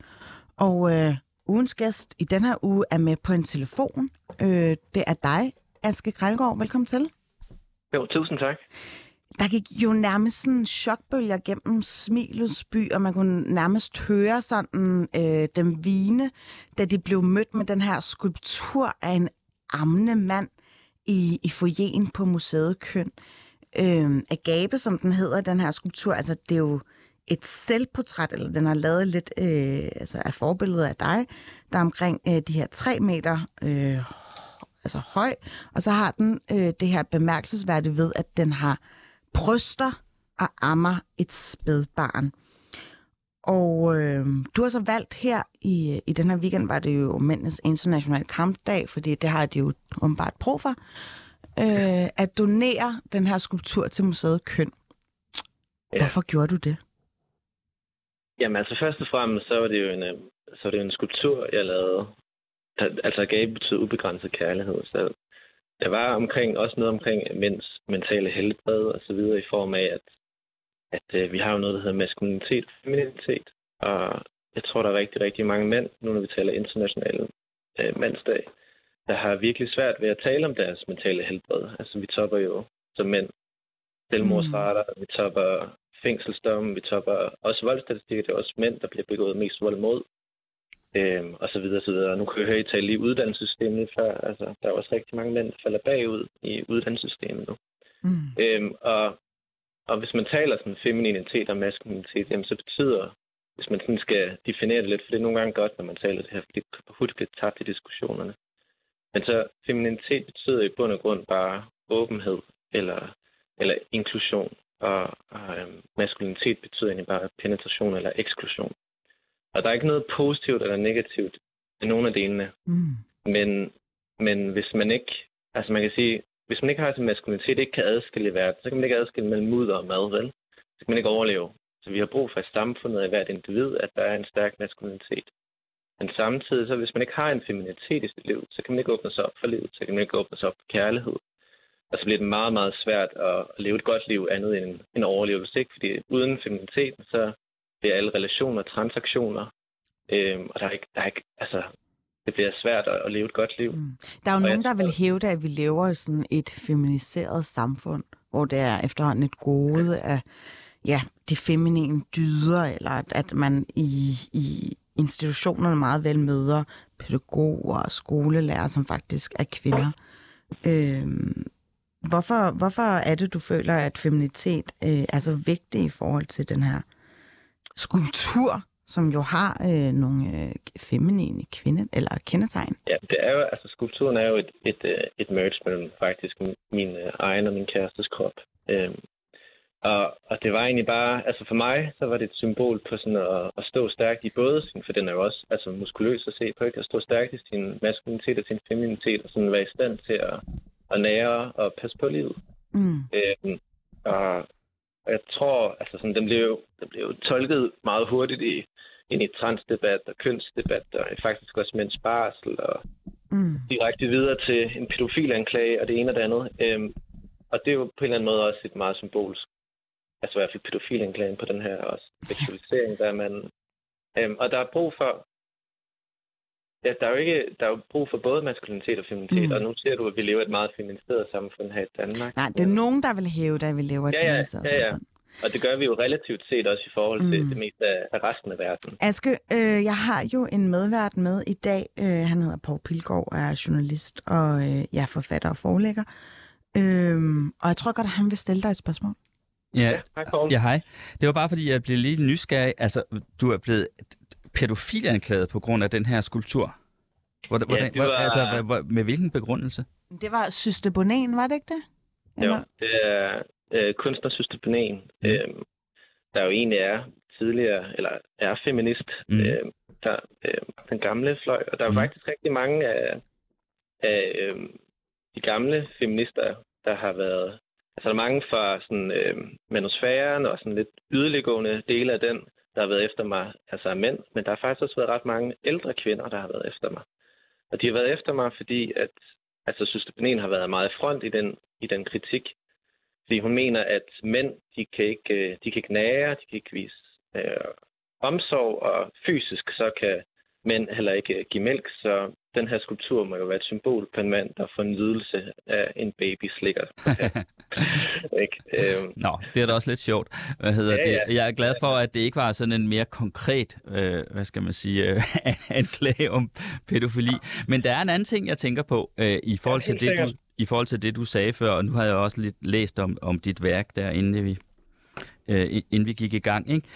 B: Og øh, ugens gæst i den her uge er med på en telefon. Øh, det er dig, Aske Krejlgaard. Velkommen til.
D: Jo, tusind tak.
B: Der gik jo nærmest sådan chokbølger gennem Smilets by, og man kunne nærmest høre sådan øh, dem vine, da de blev mødt med den her skulptur af en ammende mand i, i foyeren på museet Køn. Øh, Agape, som den hedder, den her skulptur, altså det er jo et selvportræt, eller den har lavet lidt øh, altså af forbilledet af dig, der er omkring øh, de her tre meter øh, altså høj, og så har den øh, det her bemærkelsesværdige ved, at den har bryster og ammer et spædbarn. Og øh, du har så valgt her i, i den her weekend, var det jo mændenes internationale kampdag, fordi det har de jo åbenbart brug for, øh, at donere den her skulptur til museet Køn.
D: Ja.
B: Hvorfor gjorde du det?
D: Jamen altså først og fremmest, så var det jo en, øh, så var det jo en skulptur, jeg lavede. Der, altså gabe betyder ubegrænset kærlighed. Så der var omkring, også noget omkring mænds mentale helbred og så videre i form af, at, at øh, vi har jo noget, der hedder maskulinitet og femininitet. Og jeg tror, der er rigtig, rigtig mange mænd, nu når vi taler international øh, mandsdag, der har virkelig svært ved at tale om deres mentale helbred. Altså vi topper jo som mænd selvmordsrater, mm. vi topper fængselsdomme, vi topper også voldstatistikker, det er også mænd, der bliver begået mest vold mod, øhm, og så videre, så videre. Nu kan jeg høre, I tale lige uddannelsessystemet før, altså der er også rigtig mange mænd, der falder bagud i uddannelsessystemet nu.
B: Mm.
D: Øhm, og, og hvis man taler sådan femininitet og maskulinitet, jamen så betyder, hvis man sådan skal definere det lidt, for det er nogle gange godt, når man taler det her, fordi det hurtigt blive tabt i diskussionerne. Men så femininitet betyder i bund og grund bare åbenhed eller, eller inklusion, og, og øhm, maskulinitet betyder egentlig bare penetration eller eksklusion. Og der er ikke noget positivt eller negativt i nogen af delene.
B: Mm.
D: Men, men hvis man ikke, altså man kan sige, hvis man ikke har sin maskulinitet, ikke kan adskille i verden, så kan man ikke adskille mellem mudder og mad, vel? Så kan man ikke overleve. Så vi har brug for i samfundet af hvert individ, at der er en stærk maskulinitet. Men samtidig, så hvis man ikke har en feminitet i sit liv, så kan man ikke åbne sig op for livet, så kan man ikke åbne sig op for kærlighed. Og så bliver det meget, meget svært at leve et godt liv andet end en overlevelse, ikke? Fordi uden feminiteten, så bliver alle relationer transaktioner, øhm, og der er ikke, der er ikke, altså, det bliver svært at, at leve et godt liv.
B: Mm. Der er jo
D: Og
B: nogen, der vil hævde, at vi lever i sådan et feminiseret samfund, hvor det er efterhånden et gode af ja, de feminine dyder, eller at, at man i, i institutionerne meget vel møder pædagoger og skolelærer, som faktisk er kvinder. Øh, hvorfor, hvorfor er det, du føler, at feminitet øh, er så vigtig i forhold til den her skulptur, som jo har øh, nogle øh, feminine kvinde, eller kendetegn?
D: Ja, det er jo, altså skulpturen er jo et, et, øh, et merge mellem faktisk min øh, egen og min kærestes krop. Øhm, og, og det var egentlig bare, altså for mig, så var det et symbol på sådan at, at stå stærkt i både sin, for den er jo også altså muskuløs at se på, ikke? At stå stærkt i sin maskulinitet og sin feminitet, og sådan være i stand til at, at nære og passe på livet.
B: Mm.
D: Øhm, og, og jeg tror, altså sådan, den blev jo, den blev jo tolket meget hurtigt i, ind i transdebat og kønsdebat, og faktisk også mænds barsel, og
B: Mm.
D: direkte videre til en pædofilanklage og det ene og det andet. Øhm, og det er jo på en eller anden måde også et meget symbolsk, altså i hvert fald pædofilanklagen på den her også seksualisering, der er man... Øhm, og der er brug for, ja, der er jo ikke, der er jo brug for både maskulinitet og feminitet,
B: Mm.
D: og nu ser du, at vi lever et meget feminiseret samfund her i Danmark.
B: Nej, det er nogen, der vil hæve, at vi lever et
D: Ja, ja,
B: feminiseret
D: ja, ja.
B: samfund.
D: Og det gør vi jo relativt set også i forhold til
B: Mm.
D: det meste af, af resten af verden.
B: Aske, øh, jeg har jo en medvært med i dag. Øh, han hedder Paul Pilgaard, og er journalist og øh, ja, forfatter og forlægger. Øh, og jeg tror godt, at han vil stille dig et spørgsmål.
C: Ja,
D: Hej, Poul.
C: ja, hej. Det var bare fordi, jeg blev lidt nysgerrig. Altså, du er blevet pædofilanklaget på grund af den her skulptur. Hvordan,
D: Ja,
C: hvordan,
D: det var-
C: altså, hvor- hvor- med hvilken begrundelse?
B: Det var Systebonen, var det ikke det?
D: Jo, det er øh, kunstnersystemanen,
C: Mm.
D: mm. øh, der jo egentlig er tidligere, eller er feminist,
C: Mm.
D: øh, der, øh, den gamle fløj. Og der er
C: mm.
D: faktisk rigtig mange af, af øh, de gamle feminister, der har været... Altså, der er mange fra sådan, øh, manusfæren og sådan lidt yderliggående dele af den, der har været efter mig, altså af mænd. Men der har faktisk også været ret mange ældre kvinder, der har været efter mig. Og de har været efter mig, fordi at altså, Søsterpenen har været meget front i den, i den kritik. Fordi hun mener, at mænd, de kan ikke, øh, de kan ikke nære, de kan ikke vise øh, omsorg, og fysisk så kan mænd heller ikke øh, give mælk. Så den her skulptur må jo være et symbol på en mand, der får nydelse af en baby slikker. ikke? Øh,
C: Nå, det er da også lidt sjovt. Hvad hedder
D: Ja,
C: det?
D: ja.
C: Jeg er glad for, at det ikke var sådan en mere konkret, øh, hvad skal man sige, øh, anklage om pædofili. Men der er en anden ting, jeg tænker på øh, i forhold
D: Ja,
C: til det, du i forhold til det, du sagde før, og nu har jeg også lidt læst om, om dit værk der, inden vi, øh, inden vi gik i gang. Ikke?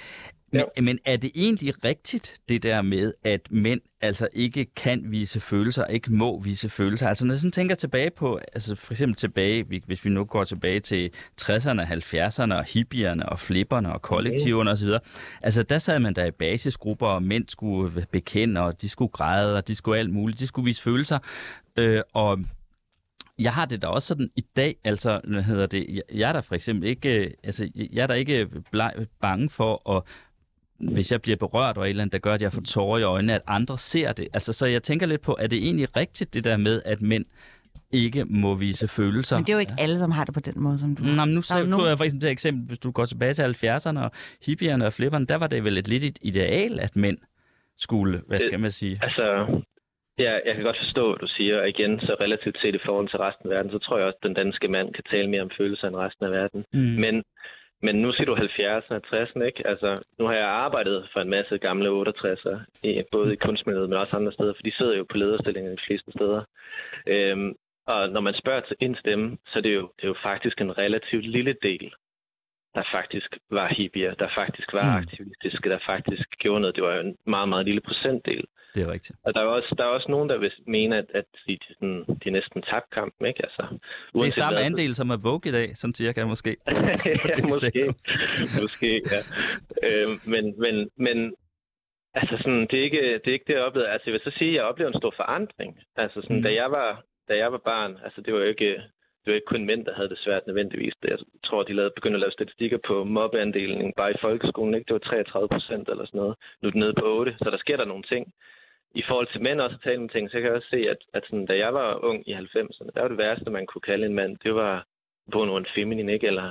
C: Men,
D: Jo.
C: men er det egentlig rigtigt, det der med, at mænd altså ikke kan vise følelser, ikke må vise følelser? Altså når jeg sådan tænker tilbage på, altså for eksempel tilbage, vi- hvis vi nu går tilbage til 60'erne, 70'erne, og hippierne, og flipperne, og kollektiverne osv., altså der sad man der i basisgrupper, og mænd skulle bekende, og de skulle græde, og de skulle alt muligt, de skulle vise følelser, øh, og jeg har det da også sådan i dag, altså, hvad hedder det, jeg, jeg er der for eksempel ikke, øh, altså, jeg er der ikke bleg, bange for at hvis jeg bliver berørt og et eller andet, der gør, at jeg får tårer i øjnene, at andre ser det. Altså, så jeg tænker lidt på, er det egentlig rigtigt, det der med, at mænd ikke må vise følelser?
B: Men det er jo ikke alle, som har det på den måde, som du.
C: Nå, men nu så,
B: nogen-
C: tog jeg for eksempel det eksempel, hvis du går tilbage til 70'erne og hippierne og flipperne, der var det vel et lidt et ideal, at mænd skulle, hvad skal man sige?
D: Altså, ja, jeg kan godt forstå, hvad du siger. Og igen, så relativt set i forhold til resten af verden, så tror jeg også, at den danske mand kan tale mere om følelser end resten af verden.
C: Mm.
D: Men men nu siger du 70'erne og 60'erne, ikke? Altså, nu har jeg arbejdet for en masse gamle 68'ere, både i kunstmiljøet, men også andre steder, for de sidder jo på lederstillinger de fleste steder. Øhm, og når man spørger til en stemme, så er det jo, det er jo faktisk en relativt lille del, der faktisk var hippier, der faktisk var
C: Mm.
D: aktivistiske, der faktisk gjorde noget. Det var en meget, meget lille procentdel.
C: Det er rigtigt.
D: Og der er også, der er også nogen, der vil mene, at, at de, sådan, de næsten tabte kampen, ikke? Altså,
C: Det er samme
D: så-
C: andel som er Vogue i dag, sådan cirka måske.
D: ja, måske. måske, ja. Øh, men, men, men altså sådan, det er ikke det, er ikke det jeg oplevede. Altså, jeg vil så sige, at jeg oplevede en stor forandring. Altså, sådan,
C: mm.
D: da, jeg var, da jeg var barn, altså, det var jo ikke, det var ikke kun mænd, der havde det svært nødvendigvis. Jeg tror, de lavede, begyndte at lave statistikker på mobbeandelen bare i folkeskolen. Ikke? Det var 33 procent eller sådan noget. Nu er det nede på 8, så der sker der nogle ting. I forhold til mænd også at tale om ting, så kan jeg også se, at, at sådan, da jeg var ung i 90'erne, der var det værste, man kunne kalde en mand, det var på en feminin, ikke? Eller,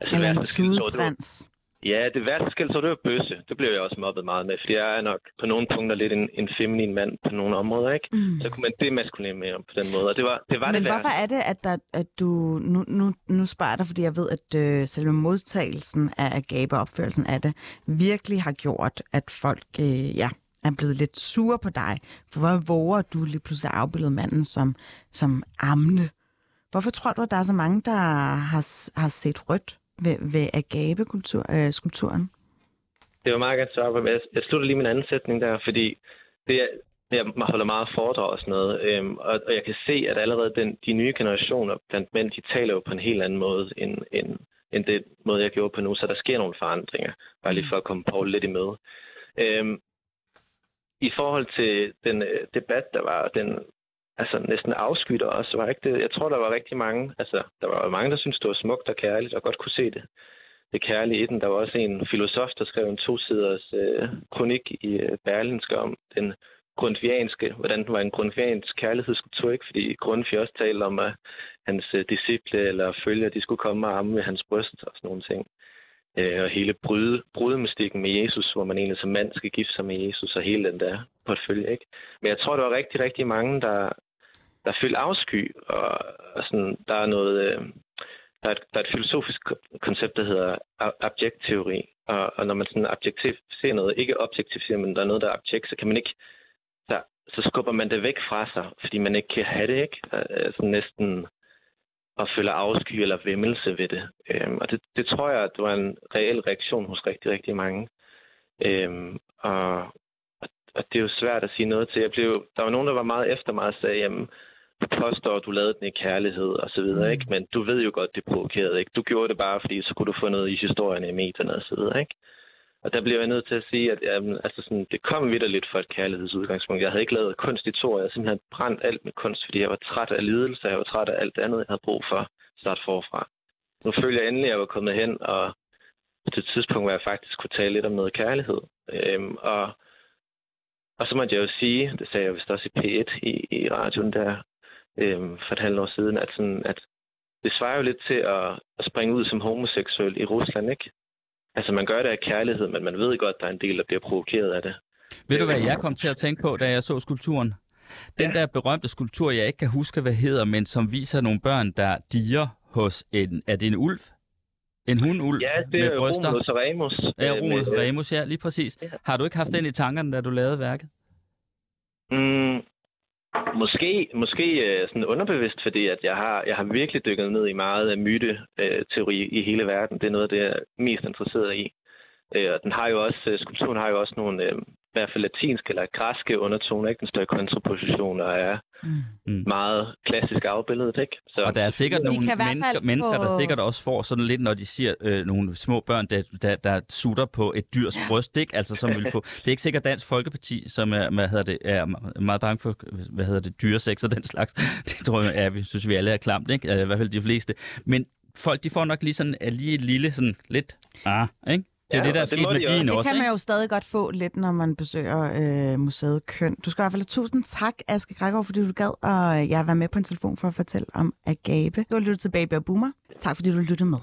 D: altså,
B: Eller en
D: værste det. Ja, det værste skældsord, det var bøsse. Det blev jeg også mobbet meget med, fordi jeg er nok på nogle punkter lidt en, en feminin mand på nogle områder, ikke?
B: Mm.
D: Så kunne man demaskulinere på den måde, og det var det, var
B: Men
D: det værste.
B: hvorfor er det, at, der, at du... Nu, nu, nu spørger jeg dig, fordi jeg ved, at øh, selve modtagelsen af Agape og opførelsen af det virkelig har gjort, at folk øh, ja, er blevet lidt sure på dig. For hvor våger du lige pludselig at afbilde manden som, som amne? Hvorfor tror du, at der er så mange, der har, har set rødt ved, ved Agape-skulpturen?
D: Det var meget godt svar på, men jeg, jeg slutter lige min anden sætning der, fordi det er, jeg holder meget foredrag og sådan noget, øhm, og, og jeg kan se, at allerede den, de nye generationer blandt mænd, de taler jo på en helt anden måde, end, end, end det måde, jeg gjorde på nu, så der sker nogle forandringer, bare lige for at komme på lidt i møde. Øhm, I forhold til den øh, debat, der var, den altså næsten afskytter også, var ikke det? Jeg tror, der var rigtig mange, altså der var mange, der syntes, det var smukt og kærligt, og godt kunne se det det kærlige i den. Der var også en filosof, der skrev en to-siders øh, kronik i øh, Berlinske om den grundvianske, hvordan den var en grundviansk kærlighedskultur, ikke? Fordi Grundtvig også talte om, at hans øh, disciple eller følger, de skulle komme og amme ved hans bryst og sådan nogle ting. Øh, og hele bryde, brydemystikken med Jesus, hvor man egentlig som mand skal gifte sig med Jesus, og hele den der portfølje, ikke? Men jeg tror, der var rigtig, rigtig mange, der, der følte afsky, og, og sådan, der er noget... Øh, der er, et, der er et filosofisk koncept, der hedder a- teori. Og, og når man sådan objektificerer noget, ikke objektificerer, men der er noget, der er objekt, så kan man ikke, så, så skubber man det væk fra sig, fordi man ikke kan have det, ikke? Altså næsten at føle afsky eller vemmelse ved det. Øhm, og det, det tror jeg, at det var en reel reaktion hos rigtig, rigtig mange. Øhm, og, og, og det er jo svært at sige noget til. Jeg blev, der var nogen, der var meget efter mig og sagde, jamen, du påstår, at du lavede den i kærlighed og så videre,
B: Mm.
D: ikke? Men du ved jo godt, det provokerede, ikke? Du gjorde det bare, fordi så kunne du få noget i historien i medierne og så videre, ikke? Og der bliver jeg nødt til at sige, at jamen, altså sådan, det kom lidt for et kærlighedsudgangspunkt. Jeg havde ikke lavet kunst i to år. Jeg havde simpelthen brændt alt med kunst, fordi jeg var træt af lidelse. Jeg var træt af alt det andet, jeg havde brug for at starte forfra. Nu følte jeg endelig, at jeg var kommet hen, og til et tidspunkt, hvor jeg faktisk kunne tale lidt om noget kærlighed. Øhm, og, og så måtte jeg jo sige, det sagde jeg vist også i P1 i, i radioen der, øhm, for et halvt år siden, at, sådan, at det svarer jo lidt til at, at springe ud som homoseksuel i Rusland, ikke? Altså, man gør det af kærlighed, men man ved godt, at der er en del, der bliver provokeret af det.
C: Ved du, hvad jeg kom til at tænke på, da jeg så skulpturen? Den der berømte skulptur, jeg ikke kan huske, hvad hedder, men som viser nogle børn, der diger hos en... Er det en ulv? En hundulv
D: Ja, det
C: med
D: er
C: bryster?
D: Romulus og Remus.
C: Ja,
D: øh,
C: Romulus
D: med,
C: og
D: øh,
C: Remus, ja, lige præcis.
D: Ja.
C: Har du ikke haft den i tankerne, da du lavede værket?
D: Mm, måske måske øh, sådan underbevidst, fordi at jeg har, jeg har virkelig dykket ned i meget øh, af myte-teori øh, i hele verden. Det er noget af det, jeg er mest interesseret i. Og den har jo også, skulpturen har jo også nogle, i hvert fald latinske eller græske undertoner, ikke? Den står i kontraposition og er
B: Mm.
C: Mm.
D: meget klassisk afbilledet, ikke? Så,
C: Og der er sikkert nogle
B: hvert fald
C: mennesker, mennesker, der
B: få-
C: sikkert også får sådan lidt, når de siger øh, nogle små børn, der, der, der sutter på et dyrs bryst, ikke? Altså, som vil få... Det er ikke sikkert Dansk Folkeparti, som er, hvad hedder det, er meget bange for, hvad hedder det, dyresex og den slags. Det tror jeg, ja, vi synes, vi alle er klamt, ikke? I hvert fald de fleste. Men folk, de får nok lige sådan er lige et lille, sådan lidt, ah, ikke? Det er
D: Ja,
C: det, der er
D: det
C: sket med din
D: også.
B: Det kan man jo stadig godt få lidt, når man besøger øh, museet Køn. Du skal i hvert fald have tusind tak, Aske Gregor, fordi du gad at ja, være med på en telefon for at fortælle om Agape. Du har lyttet til Baby og Boomer. Tak fordi du lyttede med.